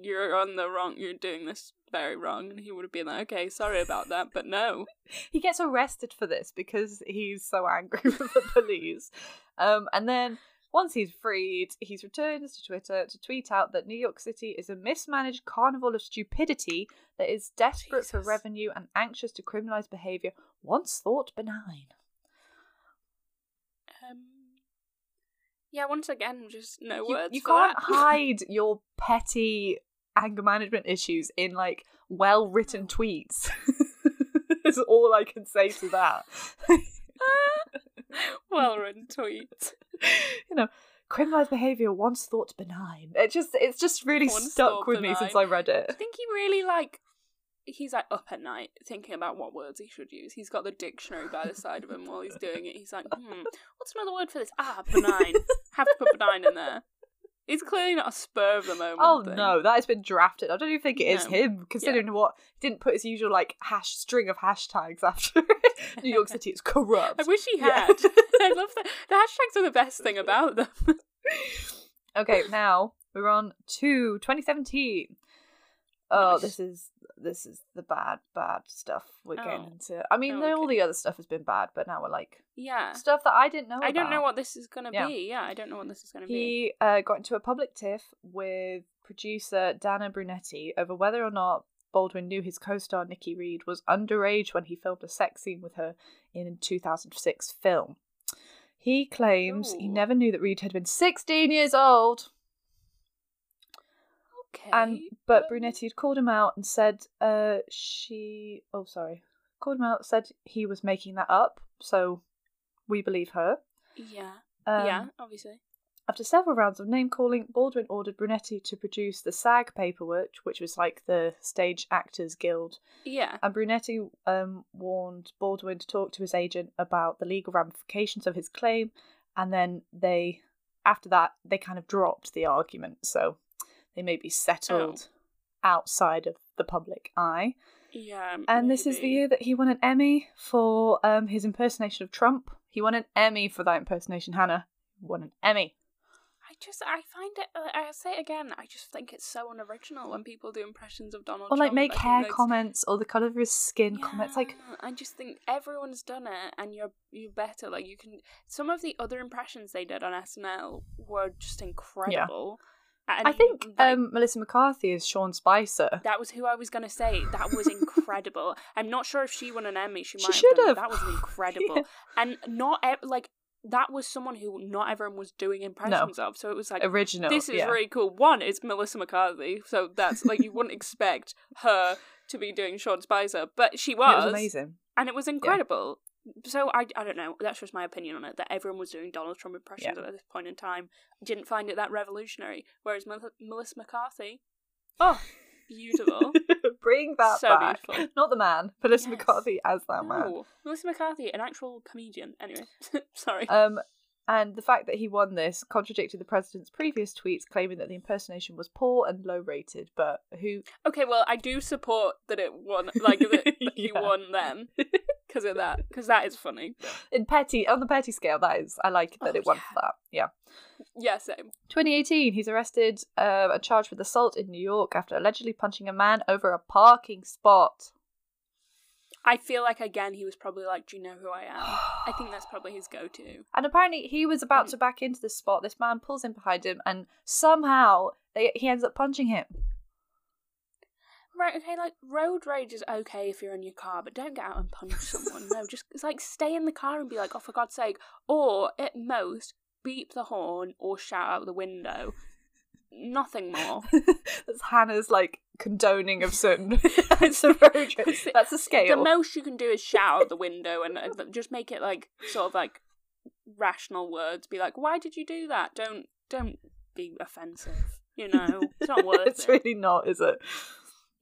"You're on the wrong. You're doing this very wrong," and he would have been like, "Okay, sorry about that," but no. he gets arrested for this because he's so angry with the police. Um, and then once he's freed, he's returned to Twitter to tweet out that New York City is a mismanaged carnival of stupidity that is desperate for revenue and anxious to criminalize behavior once thought benign. Um. Yeah. Once again, just no you, words. you can't hide your petty anger management issues in like well written tweets. That's all I can say to that. well written tweet. you know, criminalized behavior once thought benign. It just it's just really Once stuck with me since I read it. I think he really like. He's like up at night thinking about what words he should use. He's got the dictionary by the side of him while he's doing it. He's like, hmm, what's another word for this? Ah, benign. Have to put benign in there. It's clearly not a spur of the moment. Oh thing. no, that has been drafted. I don't even think it is No. him, considering what he didn't put his usual like hash string of hashtags after it. New York City is corrupt. I wish he Yeah. had. I love that. The hashtags are the best thing about them. Okay, now we're on to 2017. Oh, this is this is the bad, bad stuff we're getting Oh. into. I mean, Oh, the- all the other stuff has been bad, but now we're like yeah. stuff that I didn't know. I don't know what this is going to Yeah. be. Yeah, I don't know what this is going to be. He uh, got into a public tiff with producer Dana Brunetti over whether or not Baldwin knew his co-star Nikki Reed was underage when he filmed a sex scene with her in a 2006 film. He claims he never knew that Reed had been 16 years old. Okay. And but Brunetti had called him out and said uh she oh sorry. Called him out, said he was making that up, so we believe her. Yeah. Um, yeah, obviously. After several rounds of name calling, Baldwin ordered Brunetti to produce the SAG paperwork, which was like the Stage Actors Guild. Yeah. And Brunetti um, warned Baldwin to talk to his agent about the legal ramifications of his claim. And then they, after that, they kind of dropped the argument. So they may be settled outside of the public eye. Yeah. And this is the year that he won an Emmy for um, his impersonation of Trump. He won an Emmy for that impersonation, Hannah. Won an Emmy. I just, I find it, uh, I'll say it again, I just think it's so unoriginal when people do impressions of Donald or like Trump. make I hair comments or the color of his skin comments like I just think everyone's done it, and you're you're better. Like you can. Some of the other impressions they did on SNL were just incredible. And I think um, Melissa McCarthy is Sean Spicer. that was who I was gonna say. That was incredible. I'm not sure if she won an Emmy. She might should have. Done, that was incredible. And not like that was someone who not everyone was doing impressions of. So it was like Original. this is yeah. really cool. One, it's Melissa McCarthy, so that's like you wouldn't expect her to be doing Sean Spicer, but she It was, was amazing. and it was incredible. So I, I don't know. That's just my opinion on it. That everyone was doing Donald Trump impressions Yeah. at this point in time. Didn't find it that revolutionary. Whereas Mel- Melissa McCarthy, oh, beautiful. Bring that So back. beautiful. Not the man. Melissa Yes. McCarthy as that man. Melissa McCarthy, an actual comedian. Anyway, sorry. Um, and the fact that he won this contradicted the president's previous tweets claiming that the impersonation was poor and low rated. But who? okay, well, I do support that it won. Like that, that he won then because of that. Because that is funny. In petty, on the petty scale, that is, I like that Oh, it yeah. for that. Yeah. Yeah, same. 2018, he's arrested uh, and charged with assault in New York after allegedly punching a man over a parking spot. I feel like again he was probably like, "Do you know who I am?" I think that's probably his go-to. And apparently, he was about Mm. to back into the spot. This man pulls in behind him, and somehow they, he ends up punching him. Right, okay, like road rage is okay if you're in your car, but don't get out and punch someone. no, just it's like stay in the car and be like, "Oh, for God's sake!" Or at most, beep the horn or shout out the window. Nothing more. That's Hannah's like condoning of certain acts a road rage. That's a scale. The most you can do is shout out the window and uh, just make it like sort of like rational words. Be like, "Why did you do that?" Don't don't be offensive. You know, it's not worth it's it. really not, is it?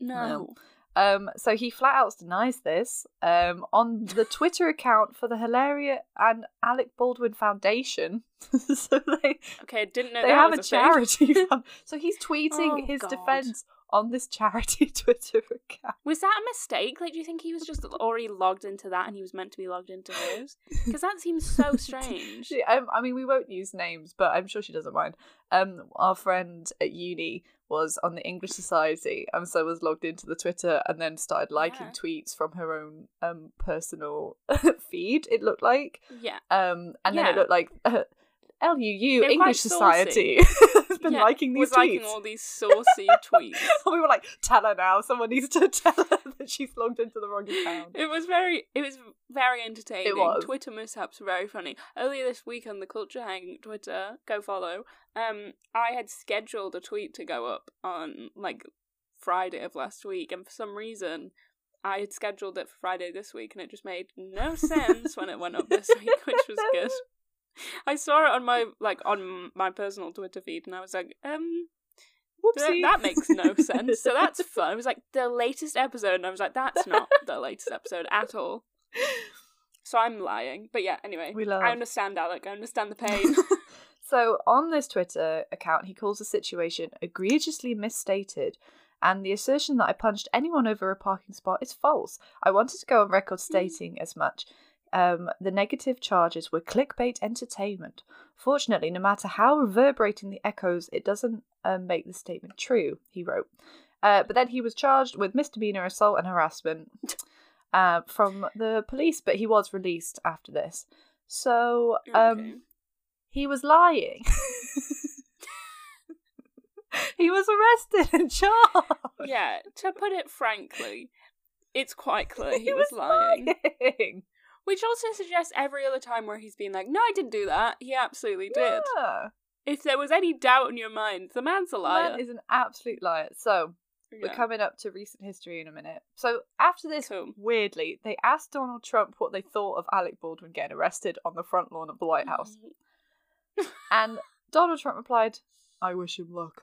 No. Um, so he flat out denies this. Um, on the Twitter account for the Hilaria and Alec Baldwin Foundation. so they Okay, I didn't know they that have was a thing. charity. fund. so he's tweeting Oh, his God. defense on this charity Twitter account. Was that a mistake? Like, do you think he was just already logged into that and he was meant to be logged into hers? Because that seems so strange. She, um, I mean, we won't use names, but I'm sure she doesn't mind. Um, our friend at uni was on the English Society, and so was logged into the Twitter, and then started liking Yeah. tweets from her own um personal feed. It looked like, Yeah. um, and then it looked like. Uh, LUU English Society been Yeah, liking these was tweets. liking all these saucy tweets. and we were like, tell her now. Someone needs to tell her that she's logged into the wrong account. It was very, it was very entertaining. It was. Twitter mishaps were very funny. Earlier this week on the Culture Hang Twitter, go follow. Um, I had scheduled a tweet to go up on like Friday of last week, and for some reason, I had scheduled it for Friday this week, and it just made no sense when it went up this week, which was good. I saw it on my like on my personal Twitter feed, and I was like, um, Whoopsie. that makes no sense. So that's fun. It was like the latest episode, and I was like, that's not the latest episode at all. So I'm lying. But yeah, anyway. We love. I understand, Alec. I understand the pain. So on this Twitter account, he calls the situation egregiously misstated, and the assertion that I punched anyone over a parking spot is false. I wanted to go on record stating as much. Um, the negative charges were clickbait entertainment. Fortunately, no matter how reverberating the echoes, it doesn't um, make the statement true, he wrote. Uh, but then he was charged with misdemeanor assault and harassment uh, from the police, but he was released after this. So, um, Okay. he was lying. he was arrested and charged. yeah, to put it frankly, it's quite clear he, He was, lying. lying. Which also suggests every other time where he's been like, no, I didn't do that. He absolutely did. Yeah. If there was any doubt in your mind, the man's a The liar. Man is an absolute liar. So, we're coming up to recent history in a minute. So, after this, Cool. weirdly, they asked Donald Trump what they thought of Alec Baldwin getting arrested on the front lawn of the White House. And Donald Trump replied, I wish him luck.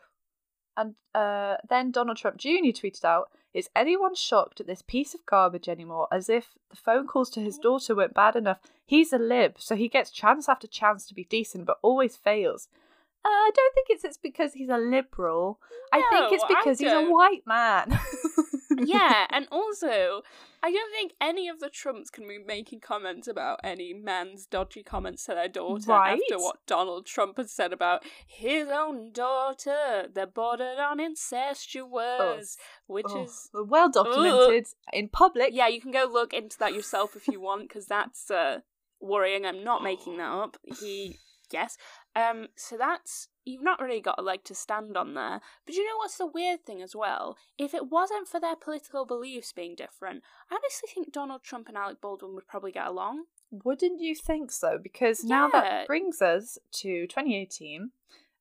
And uh, then Donald Trump Jr. tweeted out, Is anyone shocked at this piece of garbage anymore? As if the phone calls to his daughter weren't bad enough. He's a lib, so he gets chance after chance to be decent, but always fails. Uh, I don't think it's, it's because he's a liberal. I think it's because he's a white man. yeah, and also, I don't think any of the Trumps can be making comments about any man's dodgy comments to their daughter Right. after what Donald Trump has said about his own daughter. They're bordered on incestuous, which Oh, is. well documented in public. Yeah, you can go look into that yourself if you want, because that's uh, worrying. I'm not making that up. He. Yes. Um. So that's you've not really got a leg to stand on there. But you know what's the weird thing as well? If it wasn't for their political beliefs being different, I honestly think Donald Trump and Alec Baldwin would probably get along. Wouldn't you think so? Because now that brings us to 2018.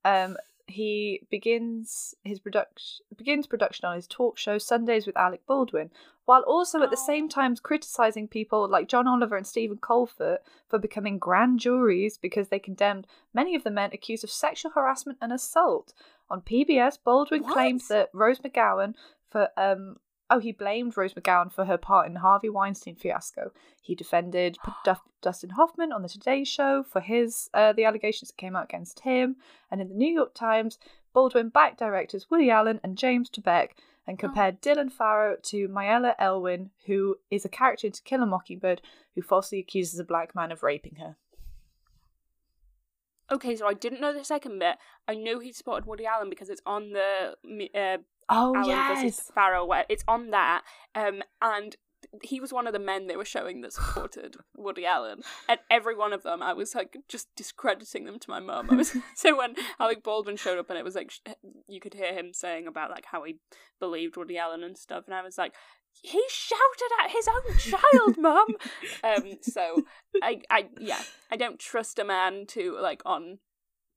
Um, he begins his production begins production on his talk show Sundays with Alec Baldwin, while also at the Oh. same time criticizing people like John Oliver and Stephen Colbert for becoming grand juries because they condemned many of the men accused of sexual harassment and assault. On PBS, Baldwin What? that Rose McGowan for um oh he blamed Rose McGowan for her part in Harvey Weinstein fiasco. He defended Dustin Hoffman on the Today Show for his uh, the allegations that came out against him, and in the New York Times, Baldwin backed directors Woody Allen and James Toback and compared Dylan Farrow to Mayella Elwin, who is a character in To Kill a Mockingbird, who falsely accuses a black man of raping her. Okay, so I didn't know the second bit. I knew he supported Woody Allen because it's on the uh, Oh versus yes, Farrow. Where it's on that, um, and he was one of the men they were showing that supported Woody Allen, and every one of them, I was like just discrediting them to my mum. Was so when Alec Baldwin showed up, and it was like sh- you could hear him saying about like how he believed Woody Allen and stuff, and I was like. He shouted at his own child, mum. Um, so I, I, yeah, I don't trust a man to like on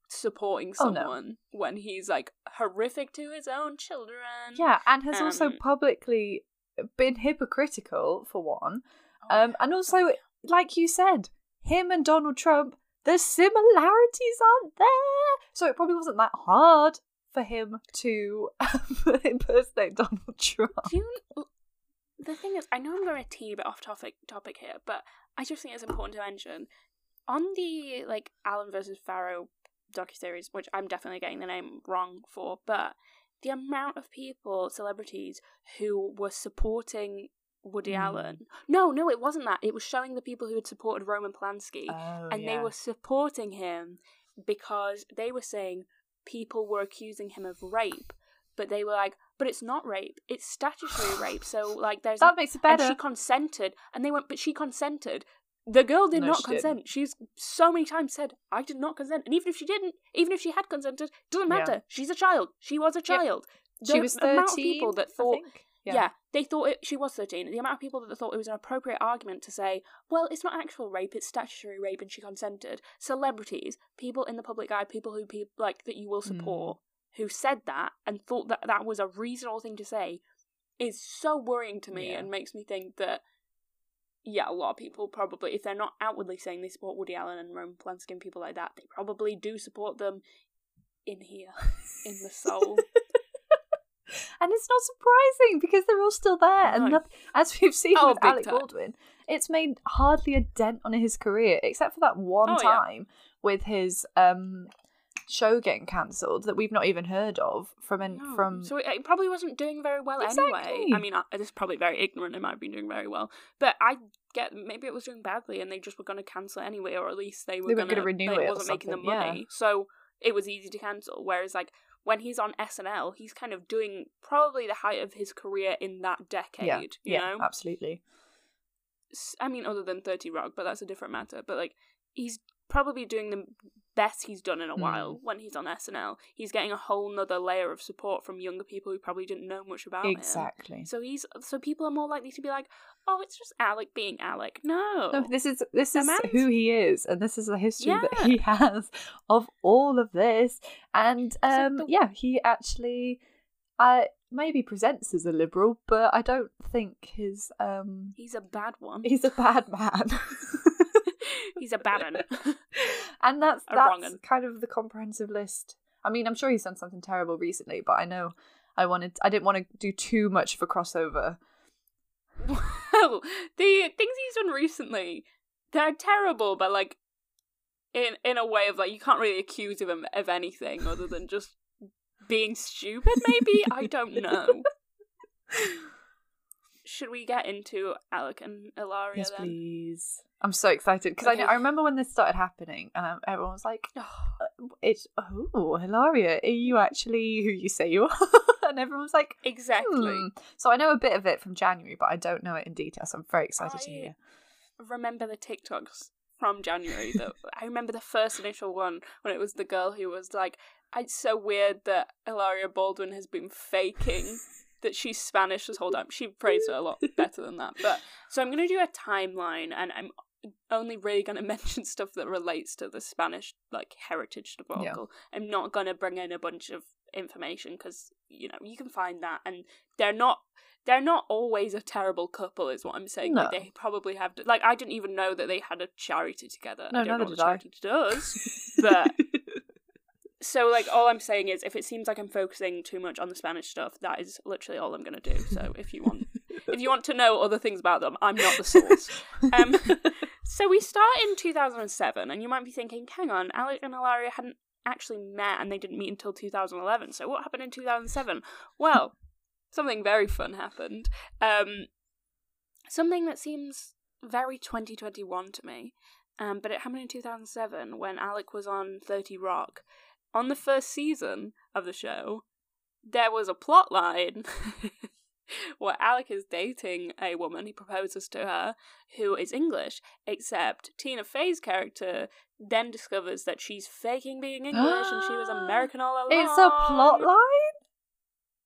supporting Oh, no. someone when he's like horrific to his own children. yeah, and has also Um, publicly been hypocritical for one, Oh, um, and also like you said, him and Donald Trump, the similarities aren't there, so it probably wasn't that hard for him to impersonate Donald Trump. You, the thing is, I know I'm going a teeny bit off topic topic here, but I just think it's important to mention on the like Allen versus Farrow docuseries, which I'm definitely getting the name wrong for, but the amount of people, celebrities, who were supporting Woody Mm. Allen. No, no, it wasn't that. It was showing the people who had supported Roman Polanski. Oh, and they were supporting him because they were saying people were accusing him of rape, but they were like, but it's not rape, it's statutory rape. So like, there's that makes it and better. she consented, and they went, but she consented. The girl did No, not she didn't. consent. She's so many times said, I did not consent. And even if she didn't, even if she had consented, it doesn't Yeah. matter. She's a child. She was a child. she was The was amount of people that thought think. yeah. they thought it, she was 13. The amount of people that thought it was an appropriate argument to say, well, it's not actual rape, it's statutory rape and she consented. Celebrities, people in the public eye, people who like that you will Hmm. support, who said that and thought that that was a reasonable thing to say, is so worrying to me Yeah. and makes me think that, yeah, a lot of people probably, if they're not outwardly saying they support Woody Allen and Roman Polanski and people like that, they probably do support them in here, in the soul. and it's not surprising because they're all still there. And No. noth- as we've seen Oh, with Alec time. Baldwin, it's made hardly a dent on his career, except for that one Oh, yeah. time with his um, show getting cancelled that we've not even heard of from an, No. from. so it, it probably wasn't doing very well anyway. I mean, I, this is probably very ignorant. It might have been doing very well, but I get maybe it was doing badly, and they just were going to cancel it anyway, or at least they were, They were going to renew It it wasn't making the something, yeah. money, so it was easy to cancel. Whereas, like when he's on SNL, he's kind of doing probably the height of his career in that decade. yeah, you yeah, know, absolutely. I mean, other than Thirty Rock, but that's a different matter. But like, he's probably doing the best he's done in a Mm. while when he's on SNL. He's getting a whole nother layer of support from younger people who probably didn't know much about him. Exactly. So he's so people are more likely to be like, "Oh, it's just Alec being Alec." No, No, this is this The is man's- who he is, and this is the history that he has of all of this. And um, the- yeah, he actually, I maybe presents as a liberal, but I don't think his um, he's a bad one. he's a bad man. he's a bad one. and that's A that's kind of the comprehensive list. I mean, I'm sure he's done something terrible recently, but I know I wanted I didn't want to do too much of a crossover. well, the things he's done recently, they're terrible, but like in in a way of like you can't really accuse him of anything other than just being stupid. Maybe I don't know. Should we get into Alec and Ilaria yes, then? please. I'm so excited because I Okay. know, I remember when this started happening, and um, everyone was like, "It's oh, Hilaria, are you actually who you say you are?" and everyone was like, exactly. "Hmm." So I know a bit of it from January, but I don't know it in detail. So I'm very excited to hear. Remember the TikToks from January that I remember the first initial one when it was the girl who was like, "It's so weird that Hilaria Baldwin has been faking." That she's Spanish this whole time. She phrased it a lot better than that. But so I'm gonna do a timeline, and I'm only really going to mention stuff that relates to the Spanish like heritage debacle. Yeah. I'm not going to bring in a bunch of information because you know you can find that, and they're not they're not always a terrible couple, is what I'm saying. No. Like they probably have like I didn't even know that they had a charity together. No, I don't neither know what did charity I. does, but. So like all I'm saying is if it seems like I'm focusing too much on the Spanish stuff, that is literally all I'm gonna do. So if you want if you want to know other things about them, I'm not the source. Um, so we start in 2007, and you might be thinking, hang on, Alec and Hilaria hadn't actually met and they didn't meet until 2011. So what happened in 2007? Well, something very fun happened. Um, something that seems very 2021 to me. Um, but it happened in 2007 when Alec was on 30 Rock. On the first season of the show, there was a plot line where Alec is dating a woman, he proposes to her, who is English, except Tina Fey's character then discovers that she's faking being English and she was American all along. It's a plot line?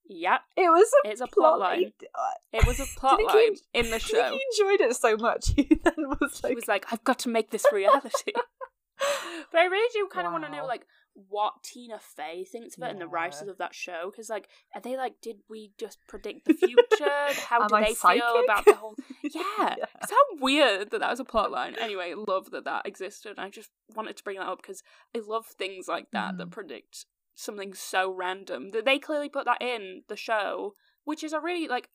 Yep. It was a It's a plot line. Uh, it was a plot line in the show. He enjoyed it so much he then was like He was like, I've got to make this reality. but I really do kind of wow. to know like what Tina Fey thinks of it yeah. and the writers of that show because like are they like did we just predict the future how do they psychic? feel about the whole yeah, yeah. it's how weird that that was a plot line anyway love that that existed I just wanted to bring that up because I love things like that mm. that predict something so random that they clearly put that in the show which is a really like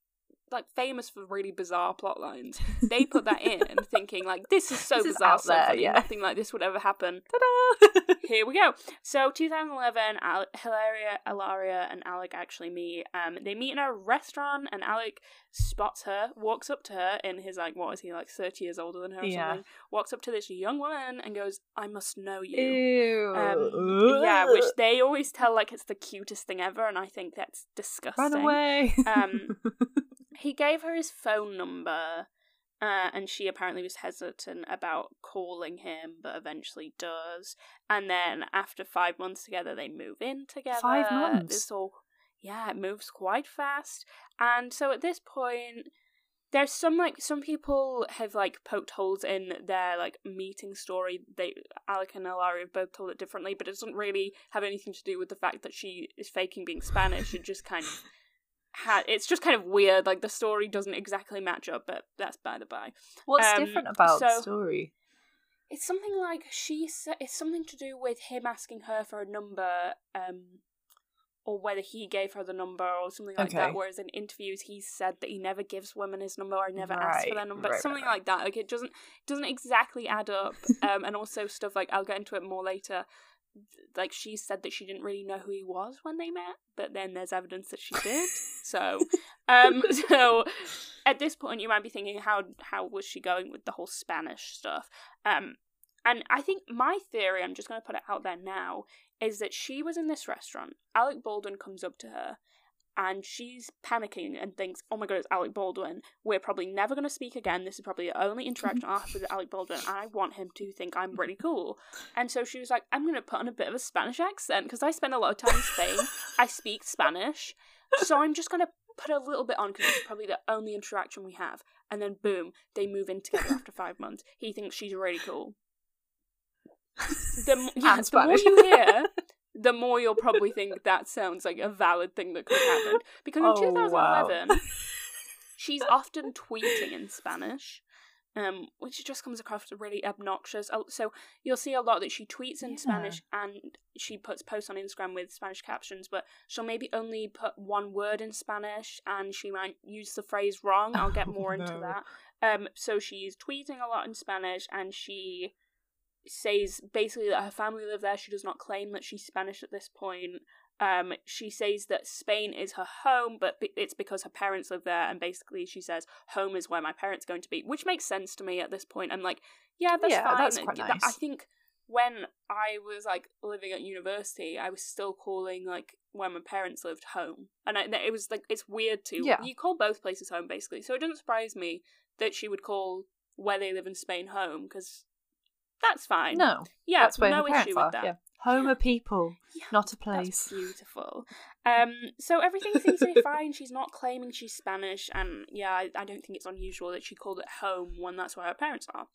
like famous for really bizarre plot lines. They put that in thinking like this is so this bizarre, is so there, funny, yeah. nothing like this would ever happen. Ta-da! Here we go. So 2011, Al- Hilaria, and Alec actually meet. Um, they meet in a restaurant, and Alec spots her, walks up to her in his like what is he like 30 years older than her or yeah. something? Walks up to this young woman and goes, "I must know you." Ew. Um, yeah, which they always tell like it's the cutest thing ever, and I think that's disgusting. Run away. Um, he gave her his phone number, uh, and she apparently was hesitant about calling him, but eventually does. And then after five months together, they move in together. Five months. This all, yeah, it moves quite fast. And so at this point, there's some like some people have like poked holes in their like meeting story. They Alec and Hilaria have both told it differently, but it doesn't really have anything to do with the fact that she is faking being Spanish. It just kind of had it's just kind of weird. Like the story doesn't exactly match up, but that's by the by. What's um, different about so, the story? It's something like she said. It's something to do with him asking her for a number, um, or whether he gave her the number or something like okay. that. Whereas in interviews, he said that he never gives women his number or never right, asks for their number, right, something right. like that. Like it doesn't doesn't exactly add up. um, and also stuff like I'll get into it more later like she said that she didn't really know who he was when they met, but then there's evidence that she did. so, um, so at this point, you might be thinking, how how was she going with the whole Spanish stuff? Um, and I think my theory, I'm just going to put it out there now, is that she was in this restaurant. Alec Baldwin comes up to her and she's panicking and thinks, "Oh my god, it's Alec Baldwin. We're probably never going to speak again. This is probably the only interaction I have with Alec Baldwin. And I want him to think I'm really cool." And so she was like, "I'm going to put on a bit of a Spanish accent because I spend a lot of time in Spain. I speak Spanish, so I'm just going to put a little bit on because it's probably the only interaction we have." And then boom, they move in together after five months. He thinks she's really cool. The, yeah, the more you hear, the more you'll probably think that sounds like a valid thing that could happen. Because in oh, 2011, wow. she's often tweeting in Spanish, um, which just comes across as really obnoxious. Oh, so you'll see a lot that she tweets in yeah. Spanish and she puts posts on Instagram with Spanish captions, but she'll maybe only put one word in Spanish and she might use the phrase wrong. I'll get more oh, into that. Um, so she's tweeting a lot in Spanish and she says basically that her family live there. She does not claim that she's Spanish at this point. Um, she says that Spain is her home, but it's because her parents live there, and basically she says home is where my parents are going to be, which makes sense to me at this point. I'm like, yeah, that's yeah, fine. That's quite nice. I think when I was like living at university, I was still calling like where my parents lived home, and I, it was like it's weird too. Yeah. you call both places home basically, so it doesn't surprise me that she would call where they live in Spain home because That's fine. No, yeah, that's where no issue are. with that. Yeah, home are people, Yeah, not a That's place. beautiful. Um, so everything seems to be fine. She's not claiming she's Spanish, and yeah, I, I don't think it's unusual that she called it home when that's where her parents are.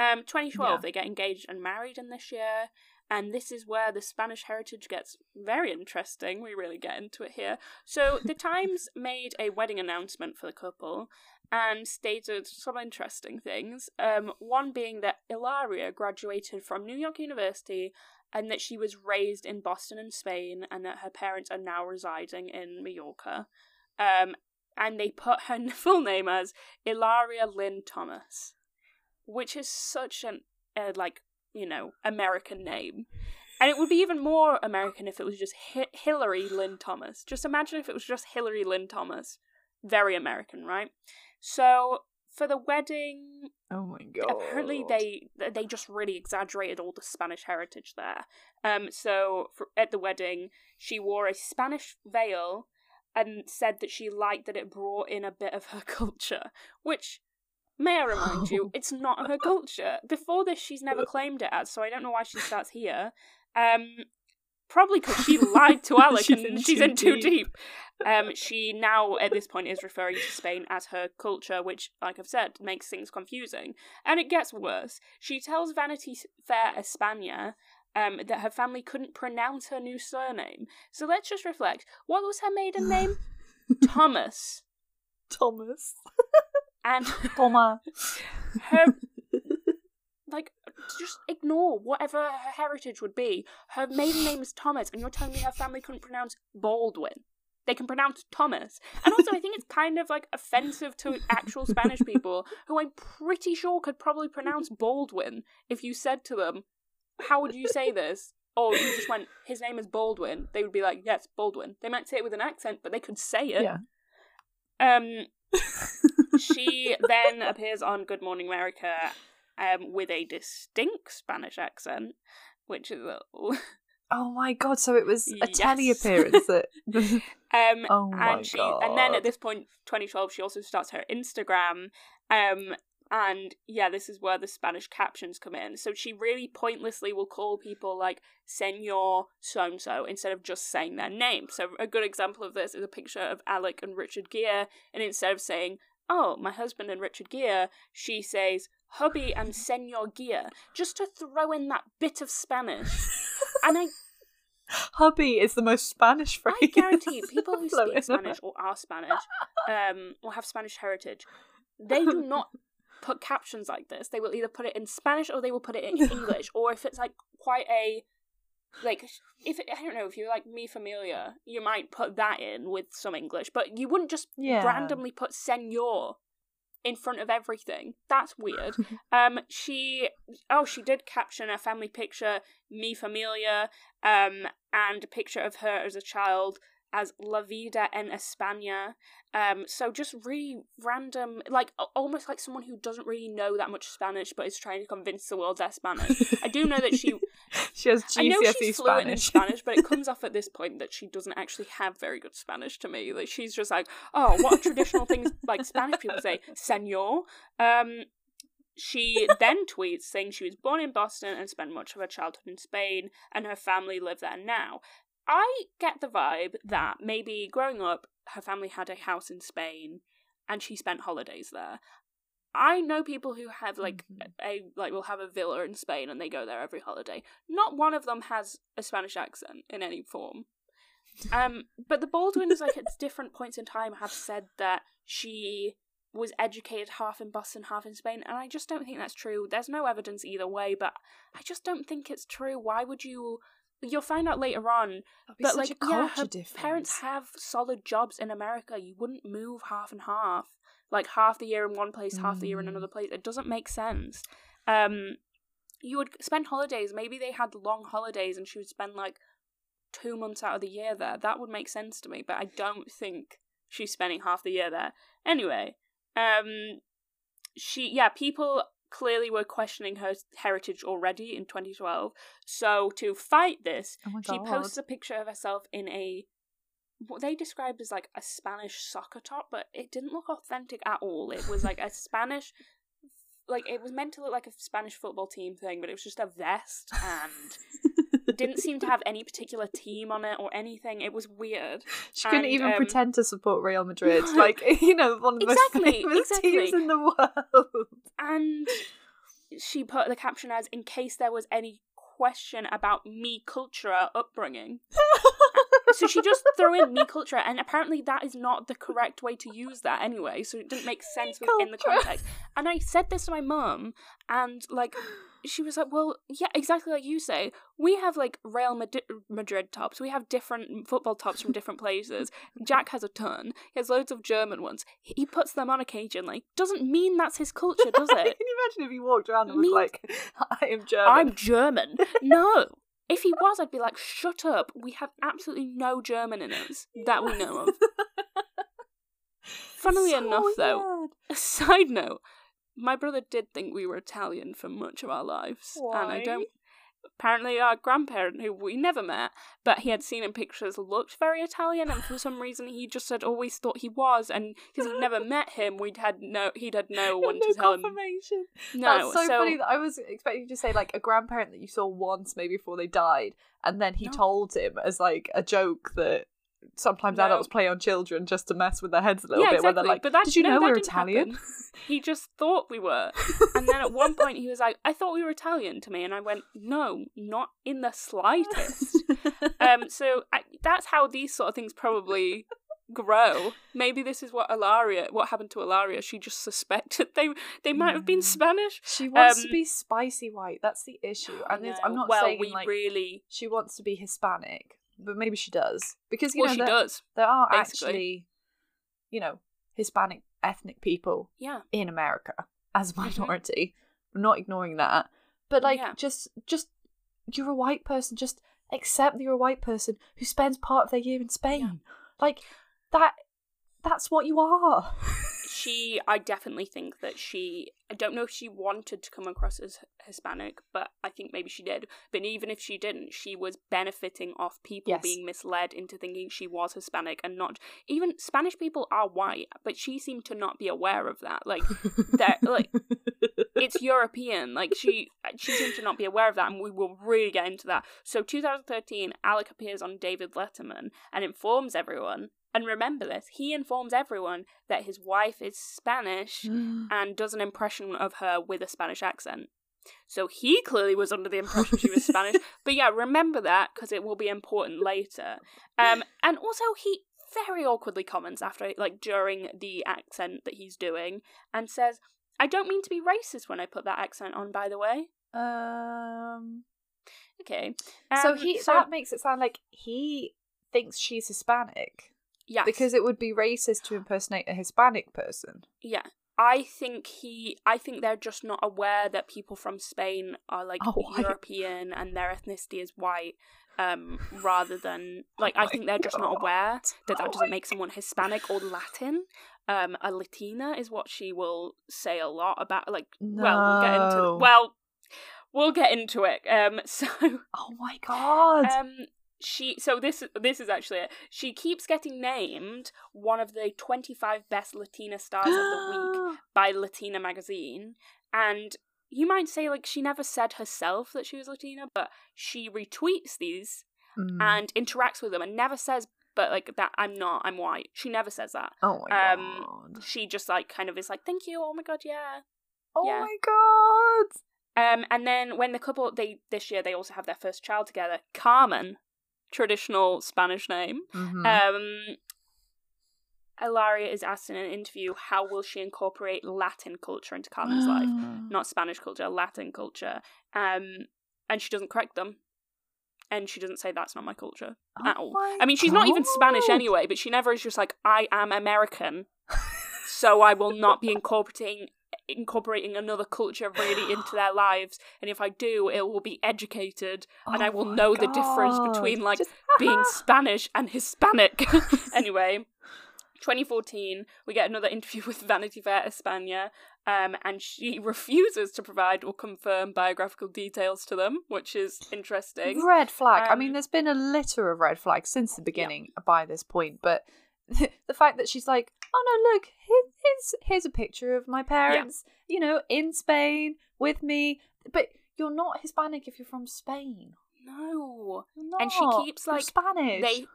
Um, 2012, Yeah. they get engaged and married in this year, and this is where the Spanish heritage gets very interesting. We really get into it here. So the Times made a wedding announcement for the couple and stated some interesting things. Um, one being that Ilaria graduated from New York University and that she was raised in Boston and Spain, and that her parents are now residing in Mallorca. Um, and they put her full name as Ilaria Lynn Thomas, which is such an uh, like you know American name. And it would be even more American if it was just Hi- Hillary Lynn Thomas. Just imagine if it was just Hillary Lynn Thomas. Very American, right? So for the wedding, Oh my god! apparently they they just really exaggerated all the Spanish heritage there. Um, so for, at the wedding, she wore a Spanish veil and said that she liked that it brought in a bit of her culture, which. May I remind you, it's not her culture. Before this, she's never claimed it as, so I don't know why she starts here. Um, probably because she lied to Alec She's and in she's too in too deep. deep. Um, she now at this point is referring to Spain as her culture, which, like I've said, makes things confusing. And it gets worse. She tells Vanity Fair España um, that her family couldn't pronounce her new surname. So let's just reflect. What was her maiden name? Thomas. Thomas. And Thomas. her like just ignore whatever her heritage would be. Her maiden name is Thomas, and you're telling me her family couldn't pronounce Baldwin. They can pronounce Thomas. And also, I think it's kind of like offensive to actual Spanish people who I'm pretty sure could probably pronounce Baldwin if you said to them, How would you say this? Or you just went, His name is Baldwin. They would be like, Yes, Baldwin. They might say it with an accent, but they could say it. Yeah. Um, she then appears on Good Morning America um, with a distinct Spanish accent, which is a. Oh my god! So it was a Yes. telly appearance that. Um, oh my and she, and then at this point, 2012, she also starts her Instagram. Um, and yeah, this is where the Spanish captions come in. So she really pointlessly will call people like Senor so and so instead of just saying their name. So a good example of this is a picture of Alec and Richard Gere, and instead of saying, "Oh, my husband and Richard Gere," she says, "Hubby and Senor Gere just to throw in that bit of Spanish. and I Hubby is the most Spanish phrase. I guarantee people who speak Spanish or are Spanish, um, or have Spanish heritage, they do not put captions like this. They will either put it in Spanish or they will put it in English. Or if it's like quite a like if it, I don't know if you're like me familiar, you might put that in with some English, but you wouldn't just Yeah. randomly put senor in front of everything. That's weird. um, she oh she did caption a family picture, me familia, um, and a picture of her as a child as La Vida en España. Um, so just really random, like almost like someone who doesn't really know that much Spanish, but is trying to convince the world they're Spanish. I do know that she she has I know GCSE she's fluent in Spanish. Spanish, but it comes off at this point that she doesn't actually have very good Spanish to me. Like she's just like, oh, what traditional things like Spanish people say, senor. Um, she then tweets saying she was born in Boston and spent much of her childhood in Spain, and her family live there now. I get the vibe that maybe growing up, her family had a house in Spain, and she spent holidays there. I know people who have like Mhm. a like will have a villa in Spain and they go there every holiday. Not one of them has a Spanish accent in any form. Um, but the Baldwins, like at different points in time, have said that she was educated half in Boston, half in Spain, and I just don't think that's true. There's no evidence either way, but I just don't think it's true. Why would you? You'll find out later on. But such like, a yeah, her difference. parents have solid jobs in America. You wouldn't move half and half, like half the year in one place, half the year in Mm. another place. It doesn't make sense. Um, you would spend holidays. Maybe they had long holidays, and she would spend like two months out of the year there. That would make sense to me, but I don't think she's spending half the year there. Anyway, um, she yeah, people clearly were questioning her heritage already in 2012. So to fight this, Oh she posts a picture of herself in a what they described as like a Spanish soccer top, but it didn't look authentic at all. It was like a Spanish like it was meant to look like a Spanish football team thing, but it was just a vest and didn't seem to have any particular team on it or anything. It was weird. She couldn't And, even um, pretend to support Real Madrid. Like, you know, one of the Exactly, most famous exactly. teams in the world. And she put the caption as in case there was any question about me culture upbringing. so she just threw in me culture, and apparently that is not the correct way to use that anyway. So it didn't make sense within the context. And I said this to my mum, and like she was like, "Well, yeah, exactly like you say. We have like Real Madrid, Madrid tops. We have different football tops from different places. Jack has a ton. He has loads of German ones. He puts them on occasionally. Doesn't mean that's his culture, does it? Can you imagine if he walked around and was Me- like, I am German? I'm German. No." If he was, I'd be like, shut up. We have absolutely no German in us that we know of. Funnily So enough, though, a side note, my brother did think we were Italian for much of our lives. And I don't. Apparently, our grandparent, who we never met, but he had seen in pictures, looked very Italian, and for some reason, he just had always oh, thought he was. And because he'd never met him, we'd had no, he'd had no one no to tell him. No, That's so, funny that I was expecting you to say like a grandparent that you saw once maybe before they died, and then he No. told him as like a joke that sometimes No. adults play on children just to mess with their heads a little yeah, bit. exactly. Where they're like, but that, "Did you no, know we're Italian?" He just thought we were. And then at one point, he was like, "I thought we were Italian" to me, and I went, "No, not in the slightest." um, so I, that's how these sort of things probably grow. Maybe this is what Ilaria, what happened to alaria She just suspected they they might have been Spanish. she wants to Um, be spicy white. That's the issue. And I'm not well, saying we like really. she wants to be Hispanic, but maybe she does because you Well, know she there, does. there are basically. actually, you know, Hispanic ethnic people Yeah. in America as a Mhm. minority. I'm not ignoring that. But like Yeah. just just you're a white person, just accept that you're a white person who spends part of their year in Spain. Like that that's what you are. she i definitely think that she i don't know if she wanted to come across as hispanic but i think maybe she did but even if she didn't she was benefiting off people Yes. being misled into thinking she was hispanic and not even spanish people are white but she seemed to not be aware of that like that like it's European. Like she she seemed to not be aware of that, and we will really get into that. So 2013, Alec appears on David Letterman and informs everyone. And remember this, he informs everyone that his wife is Spanish and does an impression of her with a Spanish accent. So he clearly was under the impression she was Spanish. But yeah, remember that because it will be important later. Um, and also he very awkwardly comments after, like during the accent that he's doing, and says, "I don't mean to be racist when I put that accent on, by the way." um Okay. so Um, he that makes it sound like he thinks she's Hispanic yes, because it would be racist to impersonate a Hispanic person. yeah. I think he I think they're just not aware that people from Spain are like white. European and their ethnicity is white. Um, rather than like I think they're just not aware that Oh that doesn't make someone Hispanic or Latin. Um, a Latina is what she will say a lot about. Like, well, we'll get into well, we'll get into it. Um, so Oh my god. um she so this this is actually it she keeps getting named one of the 25 best latina stars of the week by latina magazine and you might say like she never said herself that she was latina but she retweets these Mm. and interacts with them and never says but like that i'm not i'm white she never says that oh my um, god. she just like kind of is like thank you oh my god yeah Oh yeah. my god. Um, and then when the couple they this year they also have their first child together, Carmen, traditional Spanish name. Mhm. Um, Ilaria is asked in an interview how will she incorporate Latin culture into Carmen's life, not Spanish culture, Latin culture. Um, and she doesn't correct them, and she doesn't say that's not my culture at Oh all. I mean, she's not even Spanish anyway, but she never is just like I am American, so I will not be incorporating incorporating another culture really into their lives and if i do it will be educated and i Oh will know the difference between like Just- being spanish and hispanic. Anyway 2014 we get another interview with vanity fair españa um, and she refuses to provide or confirm biographical details to them which is interesting. Red flag. I Um, mean, there's been a litter of red flags since the beginning by this point, but the fact that she's like, "Oh no, look, he- here's here's a picture of my parents, you know, in Spain with me. But you're not Hispanic if you're from Spain. No. You're And she keeps, You're like, Spanish. They,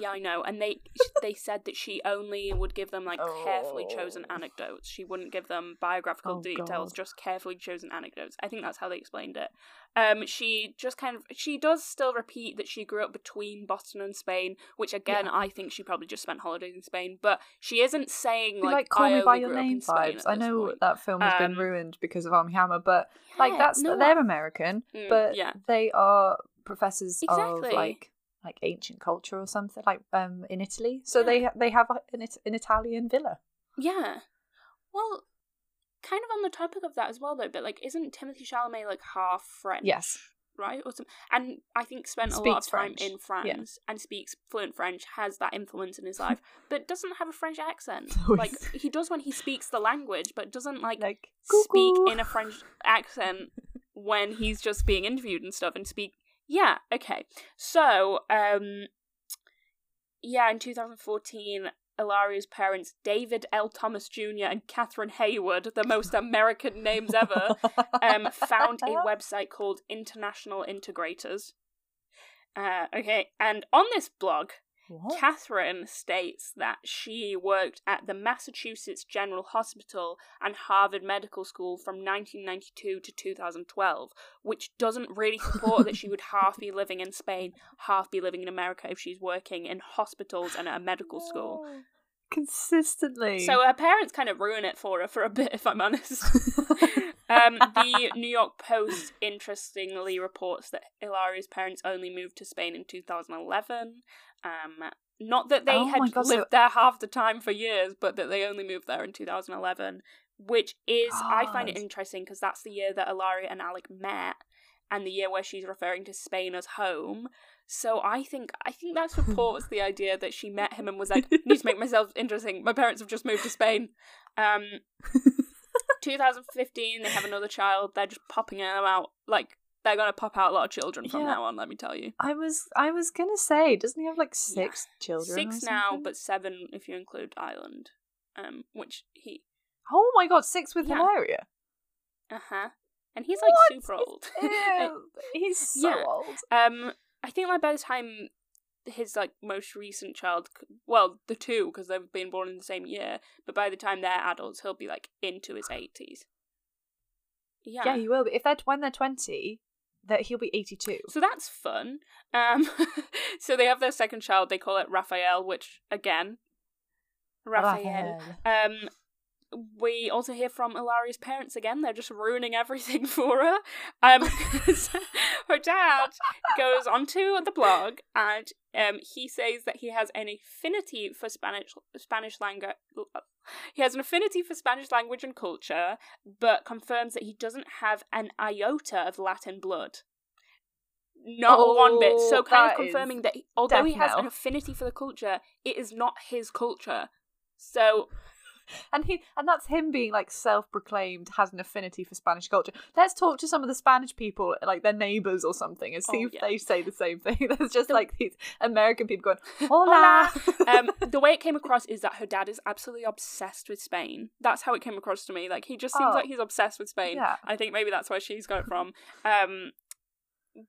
yeah, I know, and they they said that she only would give them like carefully chosen Oh. anecdotes. She wouldn't give them biographical Oh, details, God. just carefully chosen anecdotes. I think that's how they explained it. Um, she just kind of she does still repeat that she grew up between Boston and Spain, which again I think she probably just spent holidays in Spain. But she isn't saying like, like, call I me by your name vibes. I know point. that film has been Um, ruined because of Armie Hammer, but like that's no, they're American, Mm, but yeah. they are professors Exactly. of like like ancient culture or something like um in Italy. So Yeah. they they have a, an, an Italian villa. Yeah. Well, kind of on the topic of that as well, though. But like, isn't Timothée Chalamet like half French? Yes. Right, or some, and I think spent a lot of time French. in France and speaks fluent French, has that influence in his life, but doesn't have a French accent. Like he does when he speaks the language, but doesn't like, Like speak in a French accent when he's just being interviewed and stuff and speak. Yeah, okay. So, um, yeah, in 2014, Ilaria's parents, David L. Thomas Jr. and Catherine Hayward, the most American names ever, um, found a website called International Integrators. Uh, okay, and on this blog, What? Catherine states that she worked at the Massachusetts General Hospital and Harvard Medical School from 1992 to 2012, which doesn't really support that she would half be living in Spain, half be living in America if she's working in hospitals and at a medical school. Consistently. So her parents kind of ruin it for her for a bit, if I'm honest. um, the New York Post interestingly reports that Hilaria's parents only moved to Spain in 2011. Um, not that they Oh had God, so- lived there half the time for years, but that they only moved there in 2011, which is, I find it interesting because that's the year that Ilaria and Alec met and the year where she's referring to Spain as home. So I think I think that supports the idea that she met him and was like, need to make myself interesting. My parents have just moved to Spain. Um, 2015, they have another child. They're just popping out like they're gonna pop out a lot of children from Yeah. now on. Let me tell you, I was I was gonna say, doesn't he have like six children? or six now, but seven if you include Ireland. Um, which he, oh my god, six with Yeah. Hilaria. uh huh, and he's like What? super old. He's so Yeah. old. Um, I think like by the time his like most recent child, well, the two because they've been born in the same year, but by the time they're adults, he'll be like into his eighties. Yeah. Yeah, he will. But if they're when they're twenty, that he'll be eighty-two. so that's fun. Um, so they have their second child. They call it Raphael, which again, Raphael. Um, we also hear from Ilaria's parents again. They're just ruining everything for her. Um, her dad goes onto the blog and um, he says that he has an affinity for Spanish Spanish language. He has an affinity for Spanish language and culture, but confirms that he doesn't have an iota of Latin blood. Not one bit. So Oh, kind of confirming that he, although he has an affinity for the culture, it is not his culture. So And he and that's him being like self-proclaimed has an affinity for Spanish culture. Let's talk to some of the Spanish people, like their neighbors or something, and see Oh, if yeah. they say the same thing. There's just like these American people going, "Hola." um, the way it came across is that her dad is absolutely obsessed with Spain. That's how it came across to me. Like he just seems Oh. like he's obsessed with Spain. Yeah. I think maybe that's where she's got it from. Um,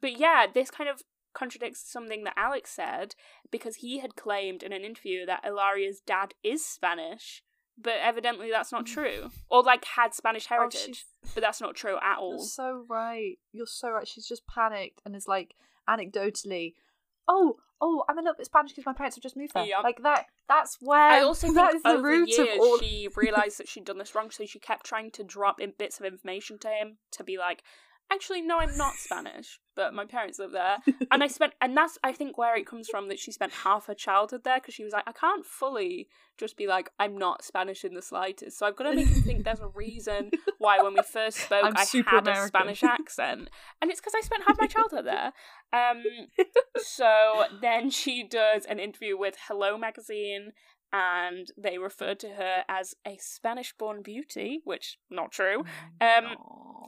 but yeah, this kind of contradicts something that Alex said because he had claimed in an interview that Ilaria's dad is Spanish, but evidently that's not mm. true. Or like had Spanish Oh, heritage, she's- but that's not true at all. You're so right. You're so right. She's just panicked and is like anecdotally, "Oh, oh, I'm a little bit Spanish because my parents have just moved there." Yep. Like that. That's where. I also that think is the over root years of all. she realized that she'd done this wrong, so she kept trying to drop in bits of information to him to be like, "Actually, no, I'm not Spanish, but my parents live there." And I spent, and that's I think where it comes from that she spent half her childhood there because she was like, I can't fully just be like, I'm not Spanish in the slightest, so I've got to make him think there's a reason why when we first spoke I'm I super had a Spanish accent, and it's because I spent half my childhood there. Um, so then she does an interview with Hello magazine and they refer to her as a Spanish born beauty, which not true. Um,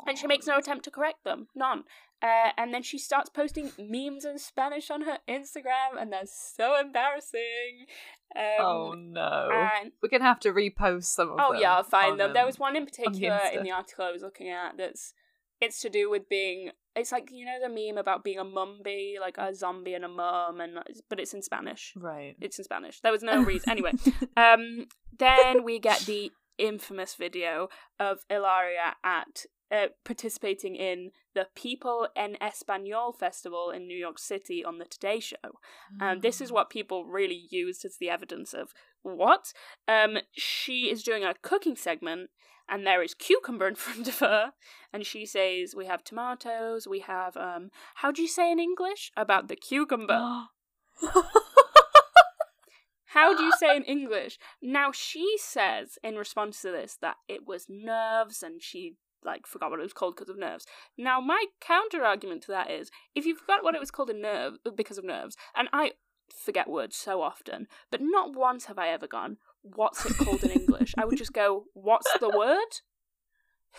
and she makes no attempt to correct them, none. Uh, and then she starts posting memes in Spanish on her Instagram, and that's so embarrassing. Um, oh no. and We're gonna have to repost some of Oh them. Oh yeah, I'll find on, them. There um, was one in particular in the article I was looking at that's it's to do with being it's like you know the meme about being a mumby, like a zombie and a mum and but it's in Spanish. Right. It's in Spanish. There was no reason anyway. Um then we get the infamous video of Ilaria at uh, participating in the People en Español festival in New York City on the Today Show. Um, this is what people really used as the evidence of what. Um, she is doing a cooking segment, and there is cucumber in front of her, and she says, "We have tomatoes. We have um, how do you say in English about the cucumber? How do you say in English?" Now she says in response to this that it was nerves, and she like forgot what it was called because of nerves. Now my counter argument to that is, if you forgot what it was called in nerve because of nerves, and I forget words so often, but not once have I ever gone, what's it called in English? I would just go, what's the word?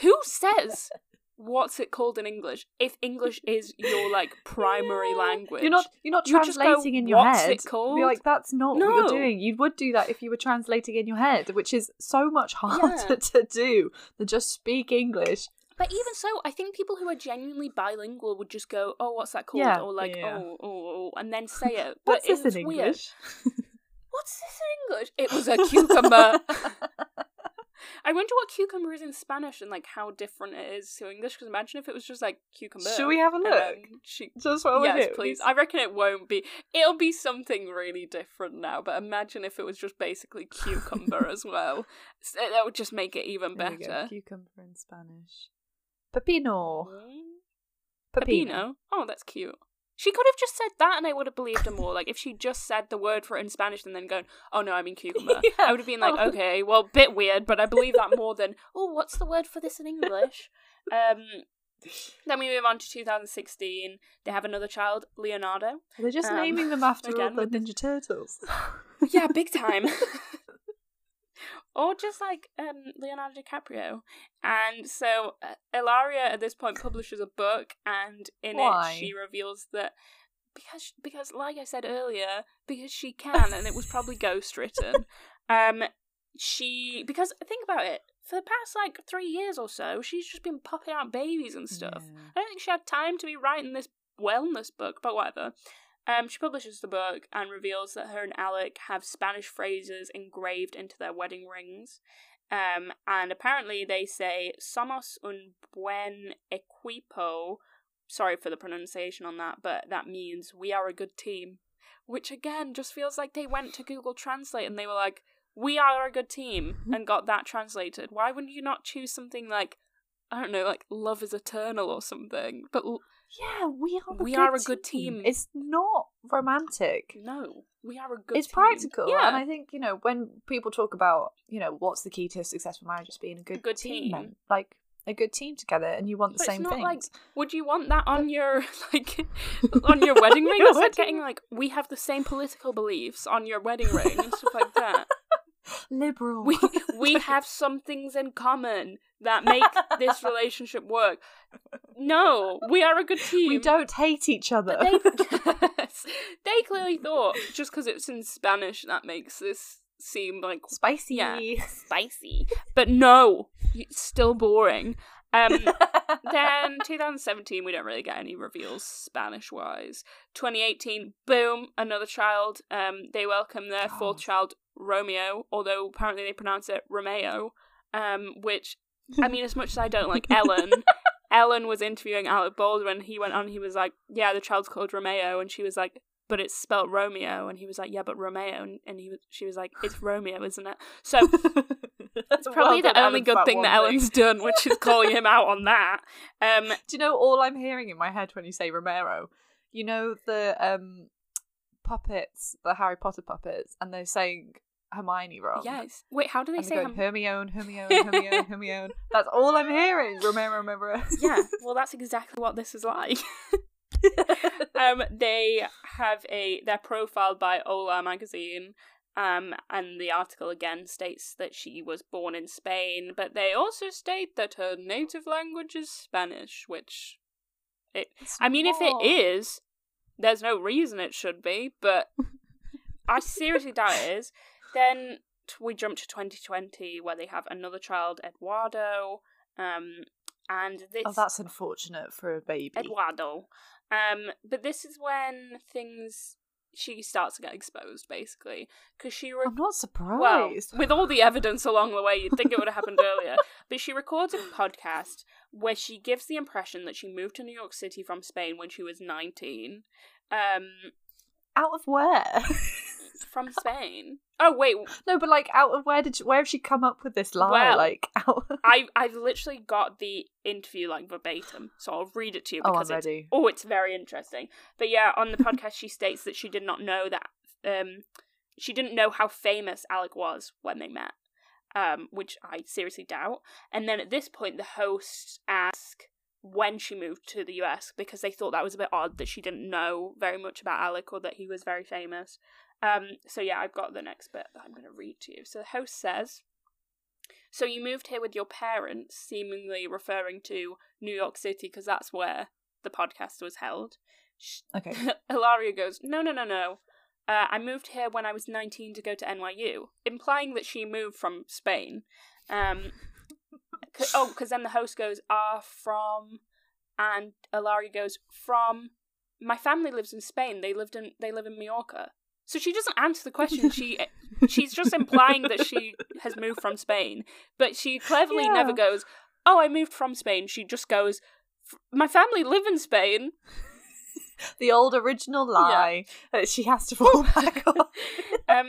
Who says what's it called in English if English is your like primary Yeah. language? You're not you're not You just go, translating in your "What's head. it called?" You're like that's not what you're doing. You would do that if you were translating in your head, which is so much harder Yeah. to do than just speak English. But even so, I think people who are genuinely bilingual would just go, "Oh, what's that called?" Yeah, or like. "Oh, oh, oh," and then say it. But What's this it's in weird. What's this in English? It was a cucumber. I wonder what cucumber is in Spanish and like how different it is to English. Because imagine if it was just like cucumber. Should we have a look? She... Just we're yes, here, please. I reckon it won't be. It'll be something really different now. But imagine if it was just basically cucumber as well. S- That would just make it even There better. Cucumber in Spanish. Pepino. Mm. Pepino. Pepino. Oh, that's cute. She could have just said that and I would have believed her more. Like, if she just said the word for it in Spanish and then going, oh no, I mean cucumber, Yeah. I would have been like, Oh. okay, well, bit weird, but I believe that more than, oh, what's the word for this in English? Um, then we move on to 2016. They have another child, Leonardo. They're just Um, naming them after again the- Ninja Turtles. Yeah, big time. Or just like um, Leonardo DiCaprio. And so uh, Ilaria at this point publishes a book, and in Why? it she reveals that because because like I said earlier, because she can, and it was probably ghostwritten. Um, she because think about it. For the past like three years or so, she's just been popping out babies and stuff. Yeah. I don't think she had time to be writing this wellness book, but whatever. Um, she publishes the book and reveals that her and Alec have Spanish phrases engraved into their wedding rings. Um, and apparently they say "Somos un buen equipo." Sorry for the pronunciation on that, but that means we are a good team. Which again just feels like they went to Google Translate and they were like, "We are a good team," and got that translated. Why wouldn't you not choose something like, I don't know, like "Love is eternal" or something? But l- Yeah, we are. A We good are a good team. It's not romantic. no, we are a good. it's team. practical, Yeah, and I think you know when people talk about you know what's the key to a successful marriage, it's being a good, good team, team. like a good team together, and you want the But same thing. like- Would you want that on your like on your wedding ring? It's like getting like we have the same political beliefs on your wedding ring and stuff like that. Liberal. We we have some things in common that make this relationship work. No, we are a good team. we don't hate each other. But they they clearly thought just because it's in Spanish that makes this seem like Spicy. Yeah. spicy. But no, it's still boring. Um, then 2017, we don't really get any reveals Spanish wise. 2018, boom, another child. Um, they welcome their fourth child, Romeo, although apparently they pronounce it Romeo. Um, which I mean, as much as I don't like Ellen, Ellen was interviewing Alec Baldwin. He went on. He was like, "Yeah, the child's called Romeo," and she was like, "But it's spelt Romeo," and he was like, "Yeah, but Romeo," and, and he was, she was like, "It's Romeo, isn't it?" So It's probably the only good thing that Ellen's done, which is calling him out on that. Um, Do you know all I'm hearing in my head when you say Romero? You know the um puppets, the Harry Potter puppets, and they're saying Hermione wrong. yes. Wait, how do they say going him? Hermione, Hermione, Hermione, Hermione. That's all I'm hearing. Romero, remember. yeah, well, that's exactly what this is like. um, they have a they're profiled by Ola magazine. Um, and the article again states that she was born in Spain, but they also state that her native language is Spanish, which It, It's I mean, if it is, there's no reason it should be, but I seriously doubt it is. Then t- we jump to 2020 where they have another child, Eduardo, um, and this Oh, that's unfortunate for a baby. Eduardo. Um, but this is when things she starts to get exposed, basically, because she re- I'm not surprised. well, with all the evidence along the way, you'd think it would have happened earlier. But she records a podcast where she gives the impression that she moved to New York City from Spain when she was 19. Um, out of where? from Spain. Oh wait, no, but like out of where did she, where have she come up with this lie? Well, like out. I I've literally got the interview like verbatim, so I'll read it to you oh, I'm because it's ready. oh, it's very interesting. But yeah, on the podcast, she states that she did not know that um she didn't know how famous Alec was when they met, um, which I seriously doubt. And then at this point, the hosts ask when she moved to the US because they thought that was a bit odd that she didn't know very much about Alec or that he was very famous. Um, so yeah, I've got the next bit that I'm going to read to you. So the host says. So you moved here with your parents, seemingly referring to New York City because that's where the podcast was held. Okay. Hilaria goes, No, no, no, no. Uh, I moved here when I was 19 to go to NYU, implying that she moved from Spain. Um, c- oh, because then the host goes, Are from. And Hilaria goes, From. My family lives in Spain. They lived in. They live in Mallorca. So she doesn't answer the question. She she's just implying that she has moved from Spain, but she cleverly Yeah. never goes, "Oh, I moved from Spain." She just goes, "My family live in Spain." the old original lie that she has to fall back on. um,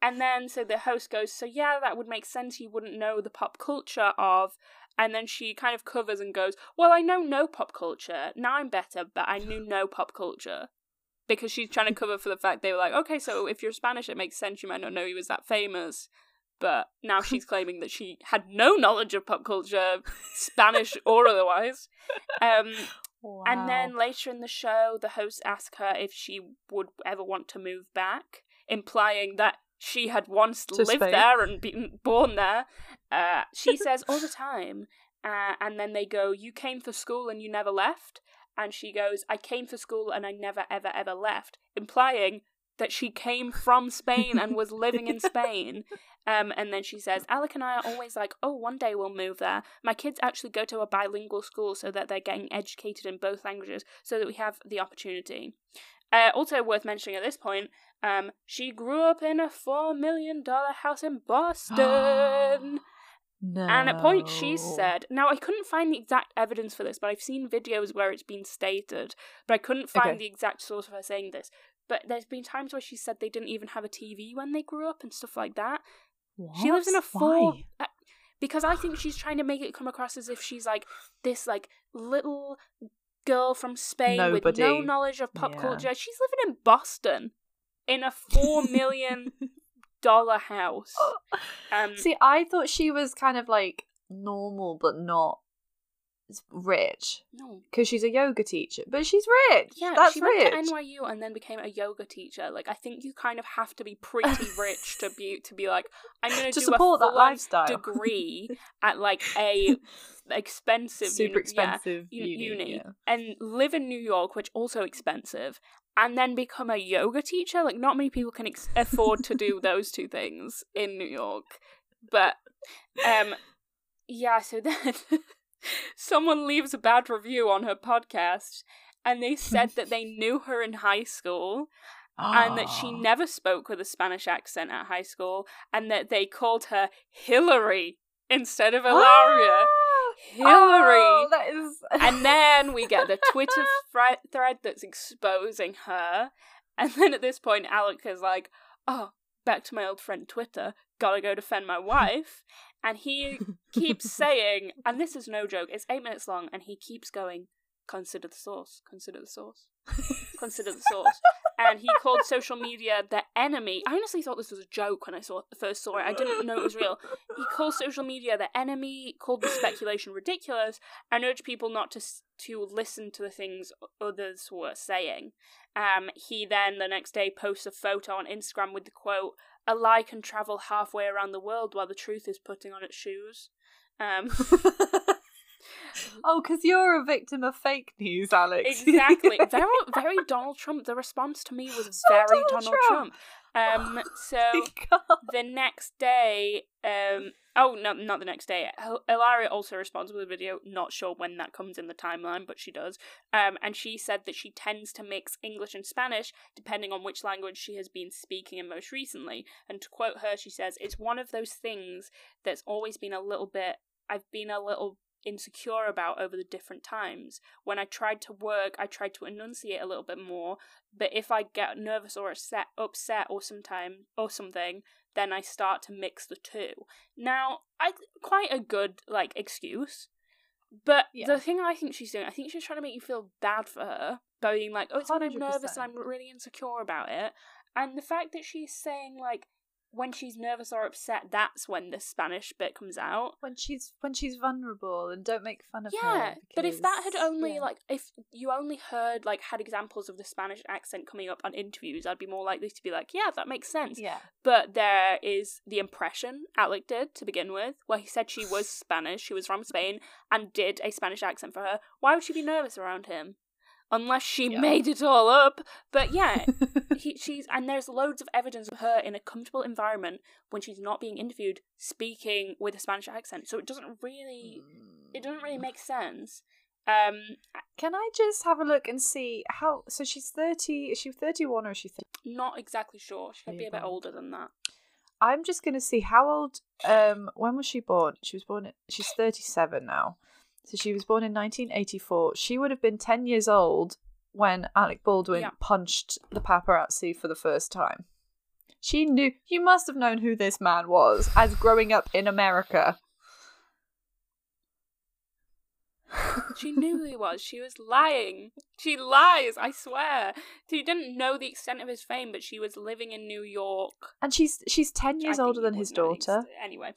and then so the host goes, "So yeah, that would make sense. You wouldn't know the pop culture of." And then she kind of covers and goes, "Well, I know no pop culture. Now I'm better, but I knew no pop culture." Because she's trying to cover for the fact they were like, okay, so if you're Spanish, it makes sense. You might not know he was that famous. But now she's claiming that she had no knowledge of pop culture, Spanish or otherwise. Um, and then later in the show, the host ask her if she would ever want to move back, implying that she had once To lived Spain. there and been born there. Uh, she says all the time. Uh, and then they go, You came for school and you never left? And she goes, I came for school and I never, ever, ever left, implying that she came from Spain and was living in Spain. Um, and then she says, Alec and I are always like, oh, one day we'll move there. My kids actually go to a bilingual school so that they're getting educated in both languages so that we have the opportunity. Uh, also worth mentioning at this point, um, she grew up in a $4 million house in Boston. No. And at point she said, now I couldn't find the exact evidence for this, but I've seen videos where it's been stated, but I couldn't find Okay. the exact source of her saying this. But there's been times where she said they didn't even have a TV when they grew up and stuff like that. She lives in a four uh, because I think she's trying to make it come across as if she's like this like little girl from Spain with no knowledge of pop Yeah. culture. She's living in Boston in a four million dollar house. Um, See, I thought she was kind of like normal, but not rich no, because she's a yoga teacher. But she's rich. Yeah, that's she rich. went to NYU and then became a yoga teacher. Like, I think you kind of have to be pretty rich to be to be like, I'm going To do support a that lifestyle. degree at like a expensive, Super uni- expensive u- uni. uni, yeah. and live in New York, which also expensive, and then become a yoga teacher. Like, not many people can ex- afford to do those two things in New York. But, um, yeah. So then someone leaves a bad review on her podcast, and they said that they knew her in high school and that she never spoke with a Spanish accent at high school, and that they called her Hillary instead of Ilaria. Oh, Hillary. Oh, that is. And then we get the Twitter thre- thread that's exposing her. And then at this point, Alec is like, oh, back to my old friend Twitter. Gotta go defend my wife. And he keeps saying, and this is no joke, it's eight minutes long, and he keeps going, consider the source, consider the source, consider the source. And he called social media the enemy. I honestly thought this was a joke when I saw first saw it. I didn't know it was real. He called social media the enemy, called the speculation ridiculous, and urged people not to to listen to the things others were saying. Um, he then the next day posts a photo on Instagram with the quote, "A lie can travel halfway around the world while the truth is putting on its shoes." Um, Oh, because you're a victim of fake news, Alex. Exactly. very, very Donald Trump. The response to me was very Donald Donald, Trump. Trump. Um, so God. the next day, um, oh no, not the next day. Ilaria also responds with a video. Not sure when that comes in the timeline, but she does. Um, and she said that she tends to mix English and Spanish depending on which language she has been speaking in most recently. And to quote her, she says, "It's one of those things that's always been a little bit. I've been a little." Insecure about over the different times when i tried to work i tried to enunciate a little bit more but if i get nervous or upset upset or sometime or something then I start to mix the two. Now, I quite a good like excuse, but Yeah. the thing I think she's doing, I think she's trying to make you feel bad for her by being like, "Oh, it's when I'm nervous and I'm really insecure about it," and the fact that she's saying like when she's nervous or upset, that's when the Spanish bit comes out. When she's when she's vulnerable and don't make fun of her. Yeah, but if that had only yeah. like if you only heard like had examples of the Spanish accent coming up on interviews, I'd be more likely to be like, yeah, that makes sense. yeah, But there is the impression Alec did to begin with, where he said she was Spanish, she was from Spain, and did a Spanish accent for her. Why would she be nervous around him? Unless she Yeah. made it all up. But yeah, he, she's and there's loads of evidence of her in a comfortable environment when she's not being interviewed, speaking with a Spanish accent. So it doesn't really, it doesn't really make sense. Um, Can I just have a look and see how? So she's thirty. Is she thirty-one or is she? 30? not exactly sure. She could be a bit older than that. I'm just gonna see how old. Um, when was she born? She was born. She's thirty-seven now. So she was born in 1984. She would have been 10 years old when Alec Baldwin Yeah. punched the paparazzi for the first time. She knew. You must have known who this man was as growing up in America. She knew who he was. She was lying. She lies, I swear. She didn't know the extent of his fame, but she was living in New York. And she's she's 10 years older than his would know the daughter. Anyway,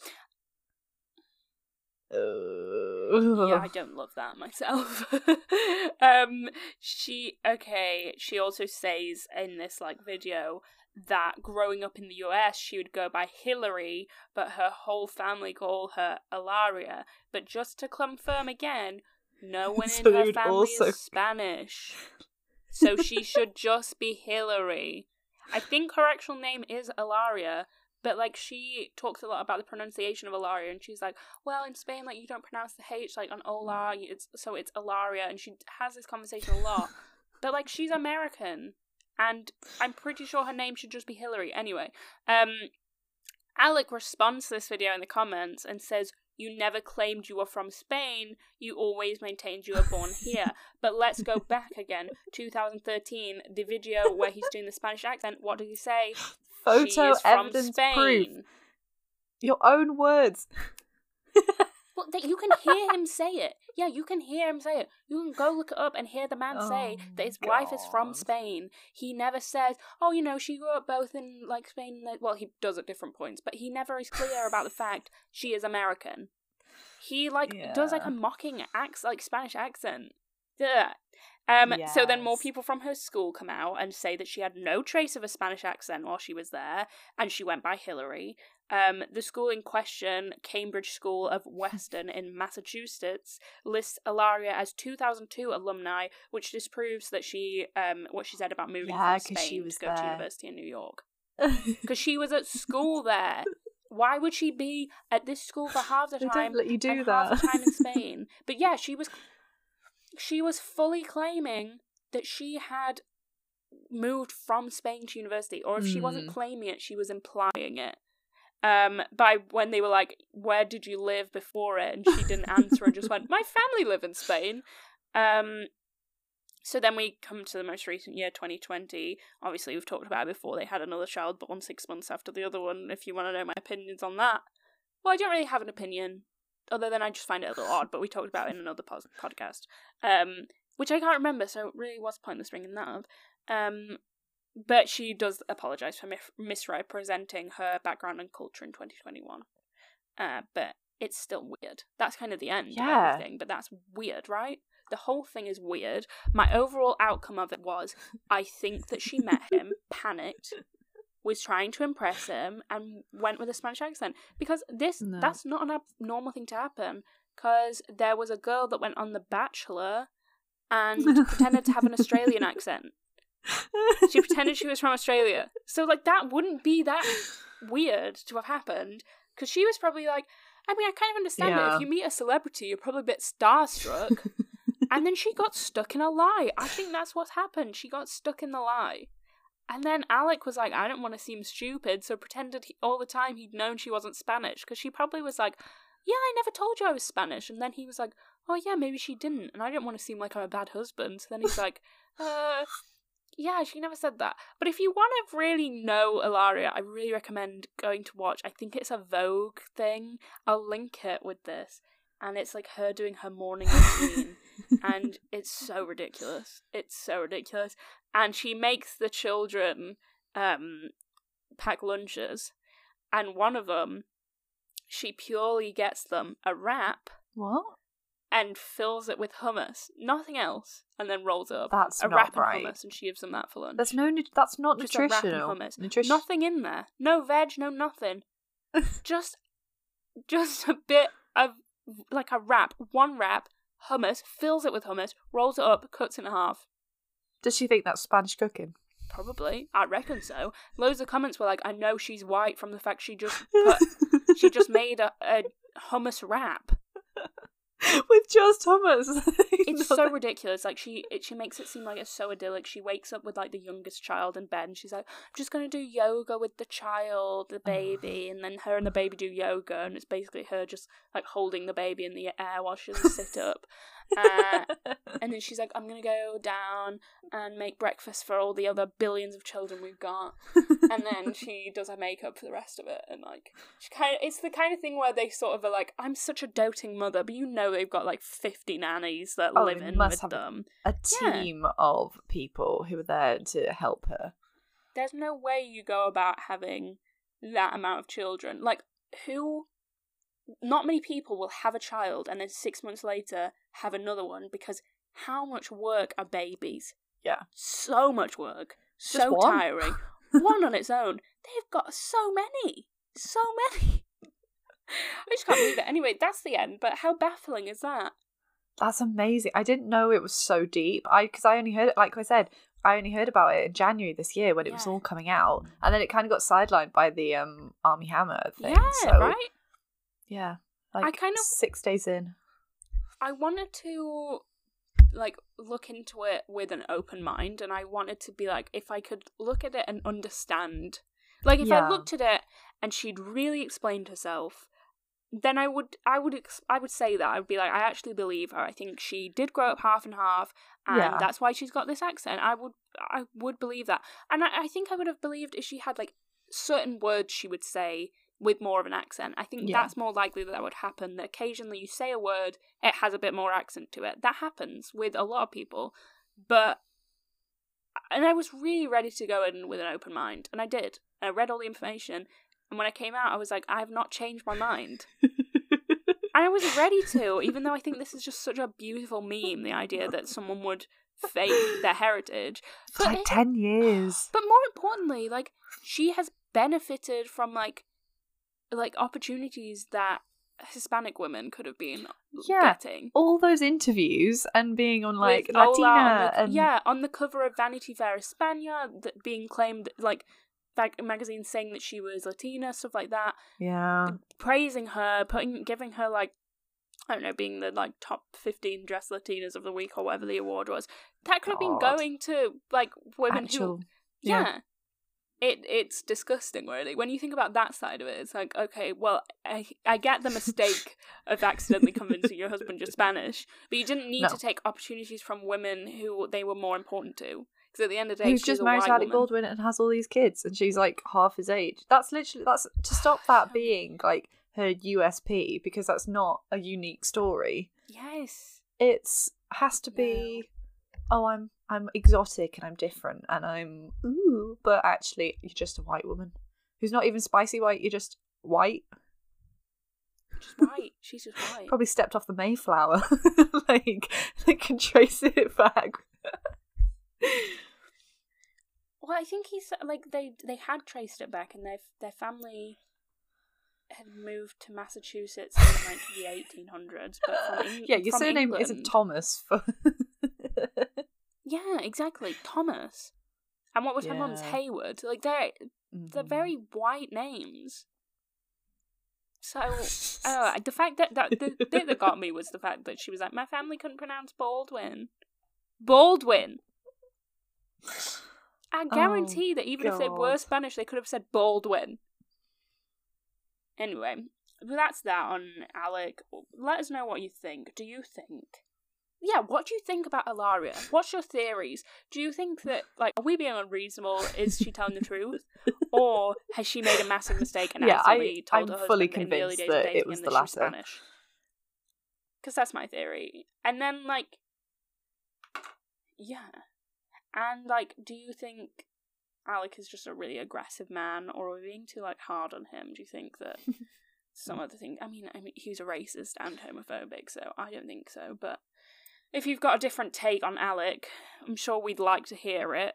Uh, yeah, I don't love that myself. um, she okay. She also says in this like video that growing up in the US, she would go by Hillary, but her whole family call her Alaria. But just to confirm again, no one So in her family also- is Spanish, so she should just be Hillary. I think her actual name is Ilaria, but like she talks a lot about the pronunciation of Ilaria, and she's like, well, in Spain, like you don't pronounce the H like on Ola, it's so it's Ilaria, and she has this conversation a lot. but like she's American, and I'm pretty sure her name should just be Hillary. Anyway, um, Alec responds to this video in the comments and says. You never claimed you were from Spain. You always maintained you were born here. But let's go back again. 2013, the video where he's doing the Spanish accent. What did he say? Photo evidence Spain. proof. Your own words. Well, that you can hear him say it. Yeah, you can hear him say it. You can go look it up and hear the man oh say Oh that his wife is from Spain. He never says, "Oh, you know, she grew up both in like Spain." and- Well, he does at different points, but he never is clear about the fact she is American. He like does like a mocking accent, like Spanish accent. Yeah. Um, So then more people from her school come out and say that she had no trace of a Spanish accent while she was there, and she went by Hillary. Um, the school in question, Cambridge School of Weston in Massachusetts, lists Ilaria as 2002 alumni, which disproves that she, um, what she said about moving Yeah, from Spain to go to university in New York. Because she was at school there. Why would she be at this school for half the They time don't let you do that. half the time in Spain? But yeah, she was she was fully claiming that she had moved from Spain to university, or if she wasn't Mm. claiming it, she was implying it. Um, by when they were like, "Where did you live before it?" and she didn't answer and just went, "My family live in Spain." Um, so then we come to the most recent year, 2020. Obviously, we've talked about it before. They had another child born six months after the other one. If you want to know my opinions on that, well, I don't really have an opinion, other than I just find it a little odd. But we talked about it in another pos- podcast, um, which I can't remember. So it really was pointless bringing that up. Um, but she does apologize for mis- misrepresenting her background and culture in 2021. Uh, but it's still weird. That's kind of the end Yeah. of everything. But that's weird, right? The whole thing is weird. My overall outcome of it was I think that she met him, panicked, was trying to impress him, and went with a Spanish accent. Because this No. that's not an abnormal thing to happen. because there was a girl that went on The Bachelor and pretended to have an Australian accent. She pretended she was from Australia. So, like, that wouldn't be that weird to have happened because she was probably like, I mean, I kind of understand it. Yeah. If you meet a celebrity, you're probably a bit starstruck. and then she got stuck in a lie. I think that's what happened. She got stuck in the lie. And then Alec was like, I don't want to seem stupid, so pretended he, all the time he'd known she wasn't Spanish because she probably was like, Yeah, I never told you I was Spanish. And then he was like, Oh, yeah, maybe she didn't. And I don't want to seem like I'm a bad husband. So then he's like, Uh, yeah, she never said that. But if you want to really know Ilaria, I really recommend going to watch. I think it's a Vogue thing. I'll link it with this. And it's like her doing her morning routine. and it's so ridiculous. It's so ridiculous. And she makes the children um pack lunches. And one of them, she purely gets them a wrap What? and fills it with hummus, nothing else, and then rolls it up. That's a wrap right. and hummus, and she gives them that for lunch. There's no. That's not Just a wrap and nutritional. hummus. Nutrition. Nothing in there. No veg, no nothing. just, just a bit of like a wrap, one wrap, hummus, fills it with hummus, rolls it up, cuts it in half. Does she think that's Spanish cooking? Probably, I reckon so. Loads of comments were like, "I know she's white from the fact she just put, she just made a, a hummus wrap." with just hummus. It's so ridiculous. Like she, it, she makes it seem like it's so idyllic. She wakes up with like the youngest child in bed, and she's like, "I'm just gonna do yoga with the child, the baby," and then her and the baby do yoga, and it's basically her just like holding the baby in the air while she doesn't sit up. Uh, and then she's like, "I'm gonna go down and make breakfast for all the other billions of children we've got." and then she does her makeup for the rest of it, and like she kind of, it's the kind of thing where they sort of are like, "I'm such a doting mother," but you know they've got like 50 nannies that Oh, live in with them. a Yeah. team of people who are there to help her. There's no way you go about having that amount of children. Like, who? Not many people will have a child and then six months later have another one because how much work are babies? Yeah. So much work. so one. tiring. one on its own. They've got so many. So many. I just can't believe it. Anyway, that's the end, but how baffling is that? That's amazing. I didn't know it was so deep. I because I only heard it, like I said, I only heard about it in January this year when it was all coming out, and then it kind of got sidelined by the um Armie Hammer thing. Yeah, so, right? Yeah, like kind of- six days in. I wanted to like look into it with an open mind and I wanted to be like if I could look at it and understand like if I looked at it and she'd really explained herself then I would I would ex- I would say that I would be like I actually believe her I think she did grow up half and half and Yeah. that's why she's got this accent I would I would believe that and I, I think I would have believed if she had like certain words she would say with more of an accent. I think Yeah. that's more likely that that would happen. That occasionally you say a word, it has a bit more accent to it. That happens with a lot of people. But and I was really ready to go in with an open mind, and I did. I read all the information, and when I came out, I was like, I have not changed my mind. And I was ready to, even though I think this is just such a beautiful meme. The idea that someone would fake their heritage, It's like it- ten years. but more importantly, like she has benefited from like like opportunities that Hispanic women could have been Yeah. getting. All those interviews and being on like With Latina on the, and yeah, on the cover of Vanity Fair España, that being claimed like mag- magazines saying that she was Latina, stuff like that, yeah, praising her, putting giving her like I don't know, being the like top fifteen dress Latinas of the week or whatever the award was. That could have been going to like women actual. who yeah. yeah. It it's disgusting really. When you think about that side of it, it's like, okay, well, I I get the mistake of accidentally convincing your husband you're Spanish, but you didn't need No. to take opportunities from women who they were more important to. Because at the end of the day, Who's she's just a married to Alec. Baldwin and has all these kids, and she's like half his age. That's literally that's to stop that being like her USP because that's not a unique story. Yes. It's has to be. Oh, I'm I'm exotic and I'm different and I'm ooh, but actually you're just a white woman who's not even spicy white. You're just white. Just white. She's just white. Probably stepped off the Mayflower. like they can trace it back. Well, I think he's like they they had traced it back, and their their family. had moved to Massachusetts in like the 1800s, but from Eng- yeah, your surname England. isn't Thomas. For... Yeah, exactly, Thomas. And what was her mum's Yeah. Hayward? Like they're they're Mhm. very white names. So, oh, the fact that, that the bit that got me was the fact that she was like, my family couldn't pronounce Baldwin. Baldwin. I guarantee that even if they were Oh, God. Spanish, they could have said Baldwin. Anyway, but that's that on Alec. Let us know what you think. Do you think? Yeah, what do you think about Ilaria? What's your theories? Do you think that, like, are we being unreasonable? Is she telling the truth? Or has she made a massive mistake and Yeah, I, told I'm her fully husband in the early convinced days that it was the that latter. Spanish? Because that's my theory. And then, like, yeah. And, like, do you think Alec is just a really aggressive man, or are we being too, like, hard on him? Do you think that some other thing? I mean, I mean, he's a racist and homophobic, so I don't think so. But if you've got a different take on Alec, I'm sure we'd like to hear it.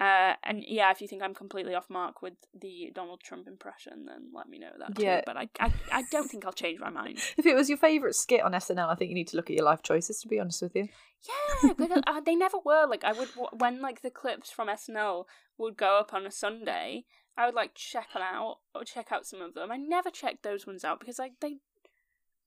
Uh, and yeah, if you think I'm completely off mark with the Donald Trump impression, then let me know that too. Yeah. But I, I, I don't think I'll change my mind. If it was your favourite skit on SNL, I think you need to look at your life choices. To be honest with you, Yeah, uh, they never were. Like I would when like the clips from SNL would go up on a Sunday, I would like check them out or check out some of them. I never checked those ones out because like they.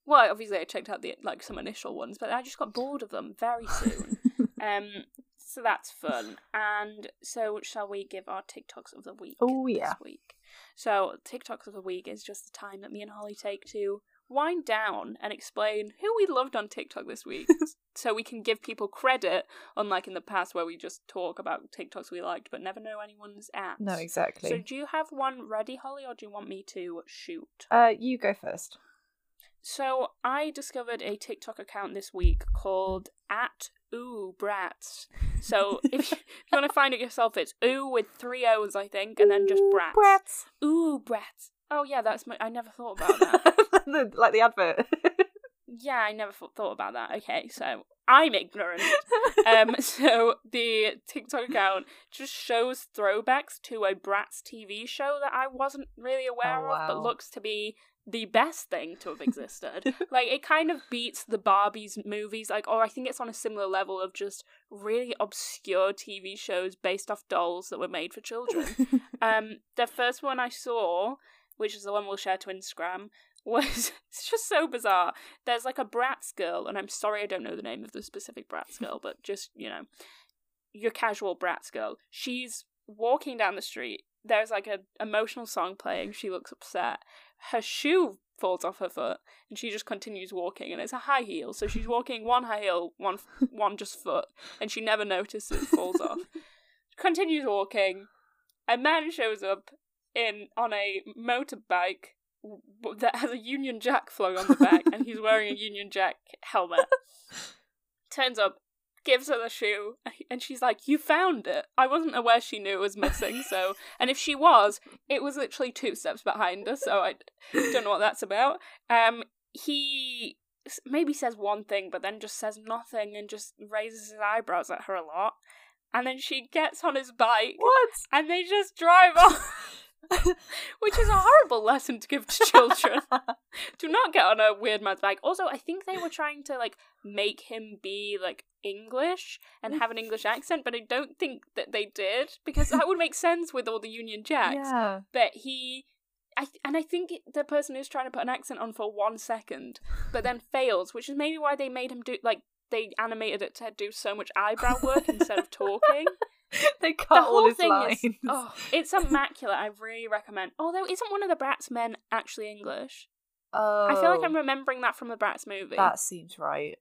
Well, obviously I checked out the like some initial ones, but I just got bored of them very soon. um, so that's fun. And so, shall we give our TikToks of the week? Oh, this yeah. week. So TikToks of the week is just the time that me and Holly take to wind down and explain who we loved on TikTok this week, so we can give people credit, unlike in the past where we just talk about TikToks we liked but never know anyone's at. no, exactly. So do you have one ready, Holly, or do you want me to shoot? Uh, you go first. So I discovered a TikTok account this week called at Ooh Brats. So if you, want to find it yourself, it's Ooh with three O's, I think, and then just Brats. Brats. Ooh Brats. Oh yeah, that's my. I never thought about that. Like the advert. yeah, I never thought thought about that. Okay, so I'm ignorant. um, so the TikTok account just shows throwbacks to a Bratz TV show that I wasn't really aware Oh, of, but looks to be the best thing to have existed. like it kind of beats the Barbies movies, like, or I think it's on a similar level of just really obscure TV shows based off dolls that were made for children. um, the first one I saw, which is the one we'll share to Instagram, was it's just so bizarre. There's like a Bratz girl, and I'm sorry I don't know the name of the specific Bratz girl, but just you know, your casual Bratz girl. She's walking down the street. There's like an emotional song playing. She looks upset. Her shoe falls off her foot, and she just continues walking. And it's a high heel, so she's walking one high heel, one one just foot, and she never notices it falls off. Continues walking. A man shows up in on a motorbike that has a Union Jack flung on the back, and he's wearing a Union Jack helmet. Turns up, gives her the shoe, and she's like, "You found it." I wasn't aware she knew it was missing, so and if she was, it was literally two steps behind her. So I don't know what that's about. Um, he maybe says one thing, but then just says nothing and just raises his eyebrows at her a lot. And then she gets on his bike what? and they just drive off. Which is a horrible lesson to give to children. Do not get on a weird man's bike. Also, I think they were trying to like make him be like English and have an English accent, but I don't think that they did because that would make sense with all the Union Jacks. Yeah. But he, I th- and I think the person is trying to put an accent on for one second, but then fails, which is maybe why they made him do like they animated it to do so much eyebrow work instead of talking. they cut the whole his thing lines. is oh, it's immaculate. I really recommend. Although, isn't one of the Bratz men actually English? oh, I feel like oh. I'm remembering that from the Bratz movie. That seems right.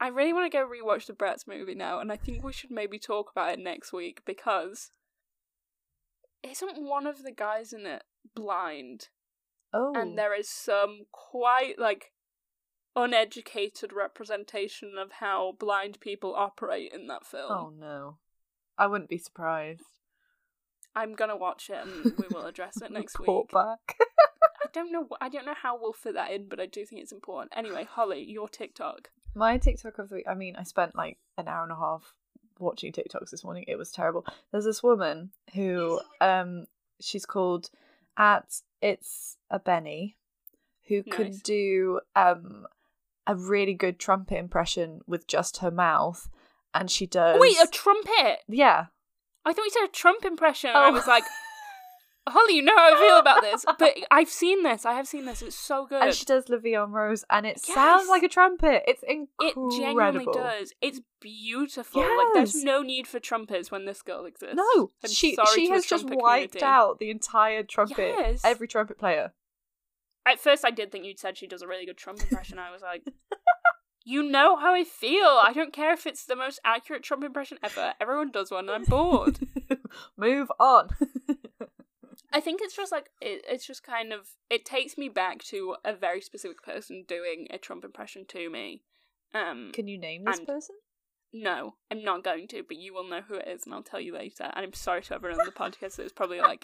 I really want to go rewatch the Bratz movie now, and I think we should maybe talk about it next week because isn't one of the guys in it blind? Oh, And there is some quite like uneducated representation of how blind people operate in that film. oh no, I wouldn't be surprised. I'm gonna watch it and we will address it next Report week. back. I don't know. I don't know how we'll fit that in, but I do think it's important. Anyway, Holly, your TikTok. My TikTok of the week. I mean, I spent like an hour and a half watching TikToks this morning. It was terrible. There's this woman who, um, she's called at it's a Benny, who could do um a really good trumpet impression with just her mouth, and she oh, does. Oh, wait, a trumpet! yeah. I thought you said a Trump impression. and I Oh. was like, Holly, you know how I feel about this. But I've seen this. I have seen this. It's so good. And she does La Rose, and it sounds like a trumpet. It's incredible. it genuinely does. It's beautiful. Like there's no need for trumpets when this girl exists. No, I'm she sorry she has just wiped community. out the entire trumpet, Yes. every trumpet player. At first, I did think you'd said she does a really good Trump impression. I was like, you know how I feel. I don't care if it's the most accurate Trump impression ever. Everyone does one, and I'm bored. Move on. I think it's just like it, it's just kind of it takes me back to a very specific person doing a Trump impression to me. Um, Can you name this person? no, I'm not going to, but you will know who it is, and I'll tell you later. And I'm sorry to everyone on the podcast It's probably like,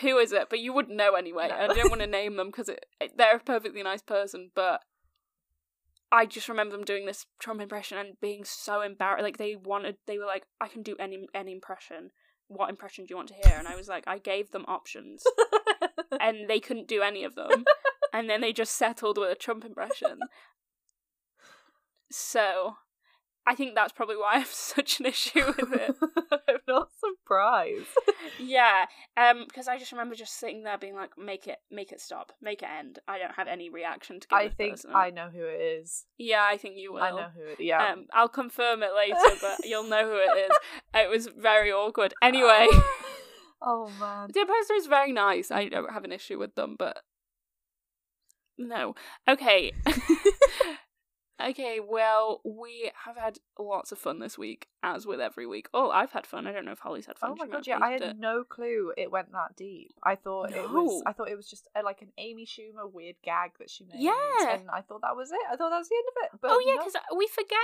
who is it? But you wouldn't know anyway. No. I don't want to name them because they're a perfectly nice person, but I just remember them doing this Trump impression and being so embarrassed. Like they wanted, they were like, I can do any any impression. What impression do you want to hear? And I was like, I gave them options, and they couldn't do any of them. and then they just settled with a Trump impression. So, I think that's probably why I have such an issue with it. I'm not surprised. yeah, um, because I just remember just sitting there being like, "Make it, make it stop, make it end." I don't have any reaction to give. I think. I know who it is. Yeah, I think you will. I know who it. Yeah. Um, I'll confirm it later, but you'll know who it is. It was very awkward. Anyway, oh man. the poster is very nice. I don't have an issue with them, but no. Okay. Okay, well, we have had lots of fun this week, as with every week. Oh, I've had fun. I don't know if Holly's had fun. Oh my god, yeah, I had it. no clue it went that deep. I thought it was I thought it was just a, like an Amy Schumer weird gag that she made. Yeah. And I thought that was it. I thought that was the end of it. But Oh, yeah, no. because we forget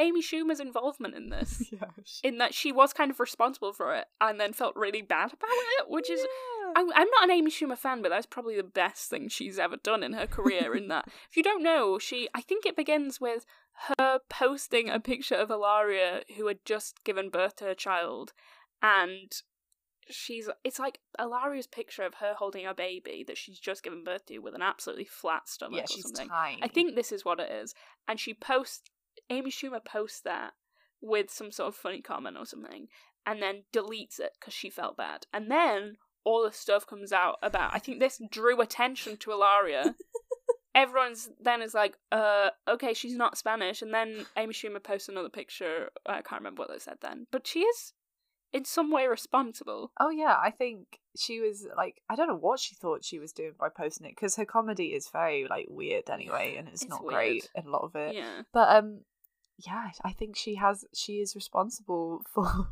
Amy Schumer's involvement in this. yeah, she- In that she was kind of responsible for it and then felt really bad about it, which is Yeah. I'm, I'm not an Amy Schumer fan, but that's probably the best thing she's ever done in her career. in that, if you don't know, she I think it begins with her posting a picture of Hilaria who had just given birth to her child, and she's it's like Hilaria's picture of her holding a baby that she's just given birth to with an absolutely flat stomach yeah, or she's something. tiny. I think this is what it is, and she posts Amy Schumer posts that with some sort of funny comment or something, and then deletes it because she felt bad, and then all the stuff comes out about. I think this drew attention to Hilaria. Everyone's then is like, uh, okay, she's not Spanish, and then Amy Schumer posts another picture. I can't remember what they said then, but she is in some way responsible. Oh yeah, I think she was like I don't know what she thought she was doing by posting it because her comedy is very like weird anyway, and it's, It's not weird. great in a lot of it. Yeah. But um, yeah, I think she has she is responsible for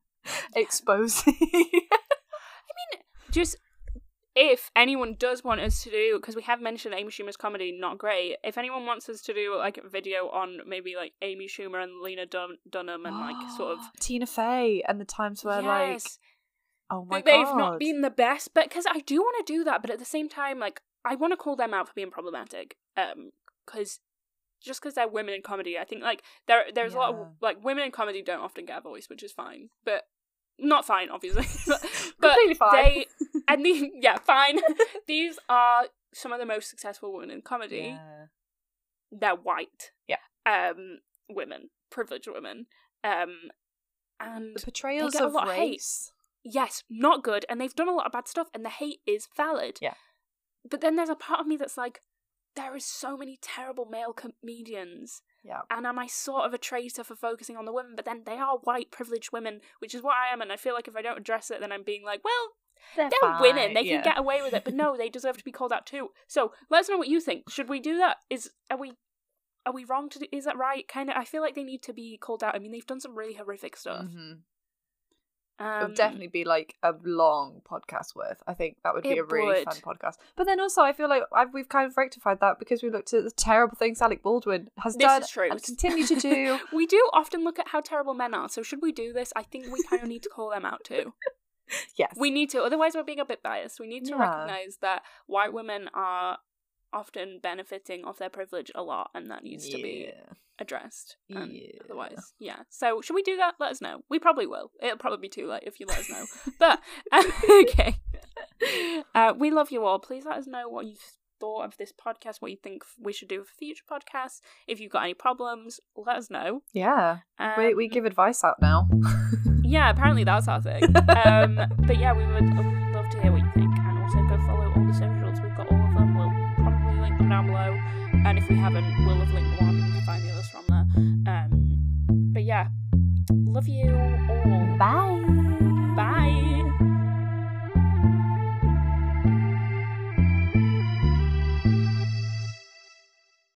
exposing. I mean, just if anyone does want us to do because we have mentioned Amy Schumer's comedy not great. If anyone wants us to do like a video on maybe like Amy Schumer and Lena Dun- Dunham and like sort of Tina Fey and the times where like oh my they've god. not been the best but because I do want to do that but at the same time like I want to call them out for being problematic um because just because they're women in comedy I think like there there's a lot of like women in comedy don't often get a voice which is fine but not fine obviously but, but completely fine. they and the yeah, fine. These are some of the most successful women in comedy. Yeah. They're white. Yeah. Um, women, privileged women. Um, and The portrayals of lot of hate. race. yes, not good. And they've done a lot of bad stuff, and the hate is valid. Yeah. But then there's a part of me that's like, there is so many terrible male comedians. Yeah. And am I sort of a traitor for focusing on the women? But then they are white privileged women, which is what I am. And I feel like if I don't address it, then I'm being like, well, They're, they're women. They fine, can get away with it, but no, they deserve to be called out too. So let us know what you think. Should we do that? Is are we are we wrong to do? Is that right? Kind of. I feel like they need to be called out. I mean, they've done some really horrific stuff. Mhm. Um, it would definitely be like a long podcast worth. I think that would be a really would. fun podcast. But then also, I feel like I've, we've kind of rectified that because we looked at the terrible things Alec Baldwin has This done true. and continue to do. we do often look at how terrible men are. So should we do this? I think we kind of need to call them out too. yes, We need to. Otherwise, we're being a bit biased. We need to Yeah. recognize that white women are often benefiting off their privilege a lot, and that needs yeah. to be addressed. And yeah. Otherwise, yeah. So, should we do that? Let us know. We probably will. It'll probably be too late if you let us know. but okay, uh, we love you all. Please let us know what you thought of this podcast, what you think we should do for future podcasts. If you've got any problems, let us know. Yeah, um, we we um, give advice out now. yeah, apparently that's our thing. Um, but yeah, we would, we would love to hear what you think, and also go follow all the social down below. And if we haven't, we'll have linked one and you can find the others from there. Um, but yeah, love you all. Bye.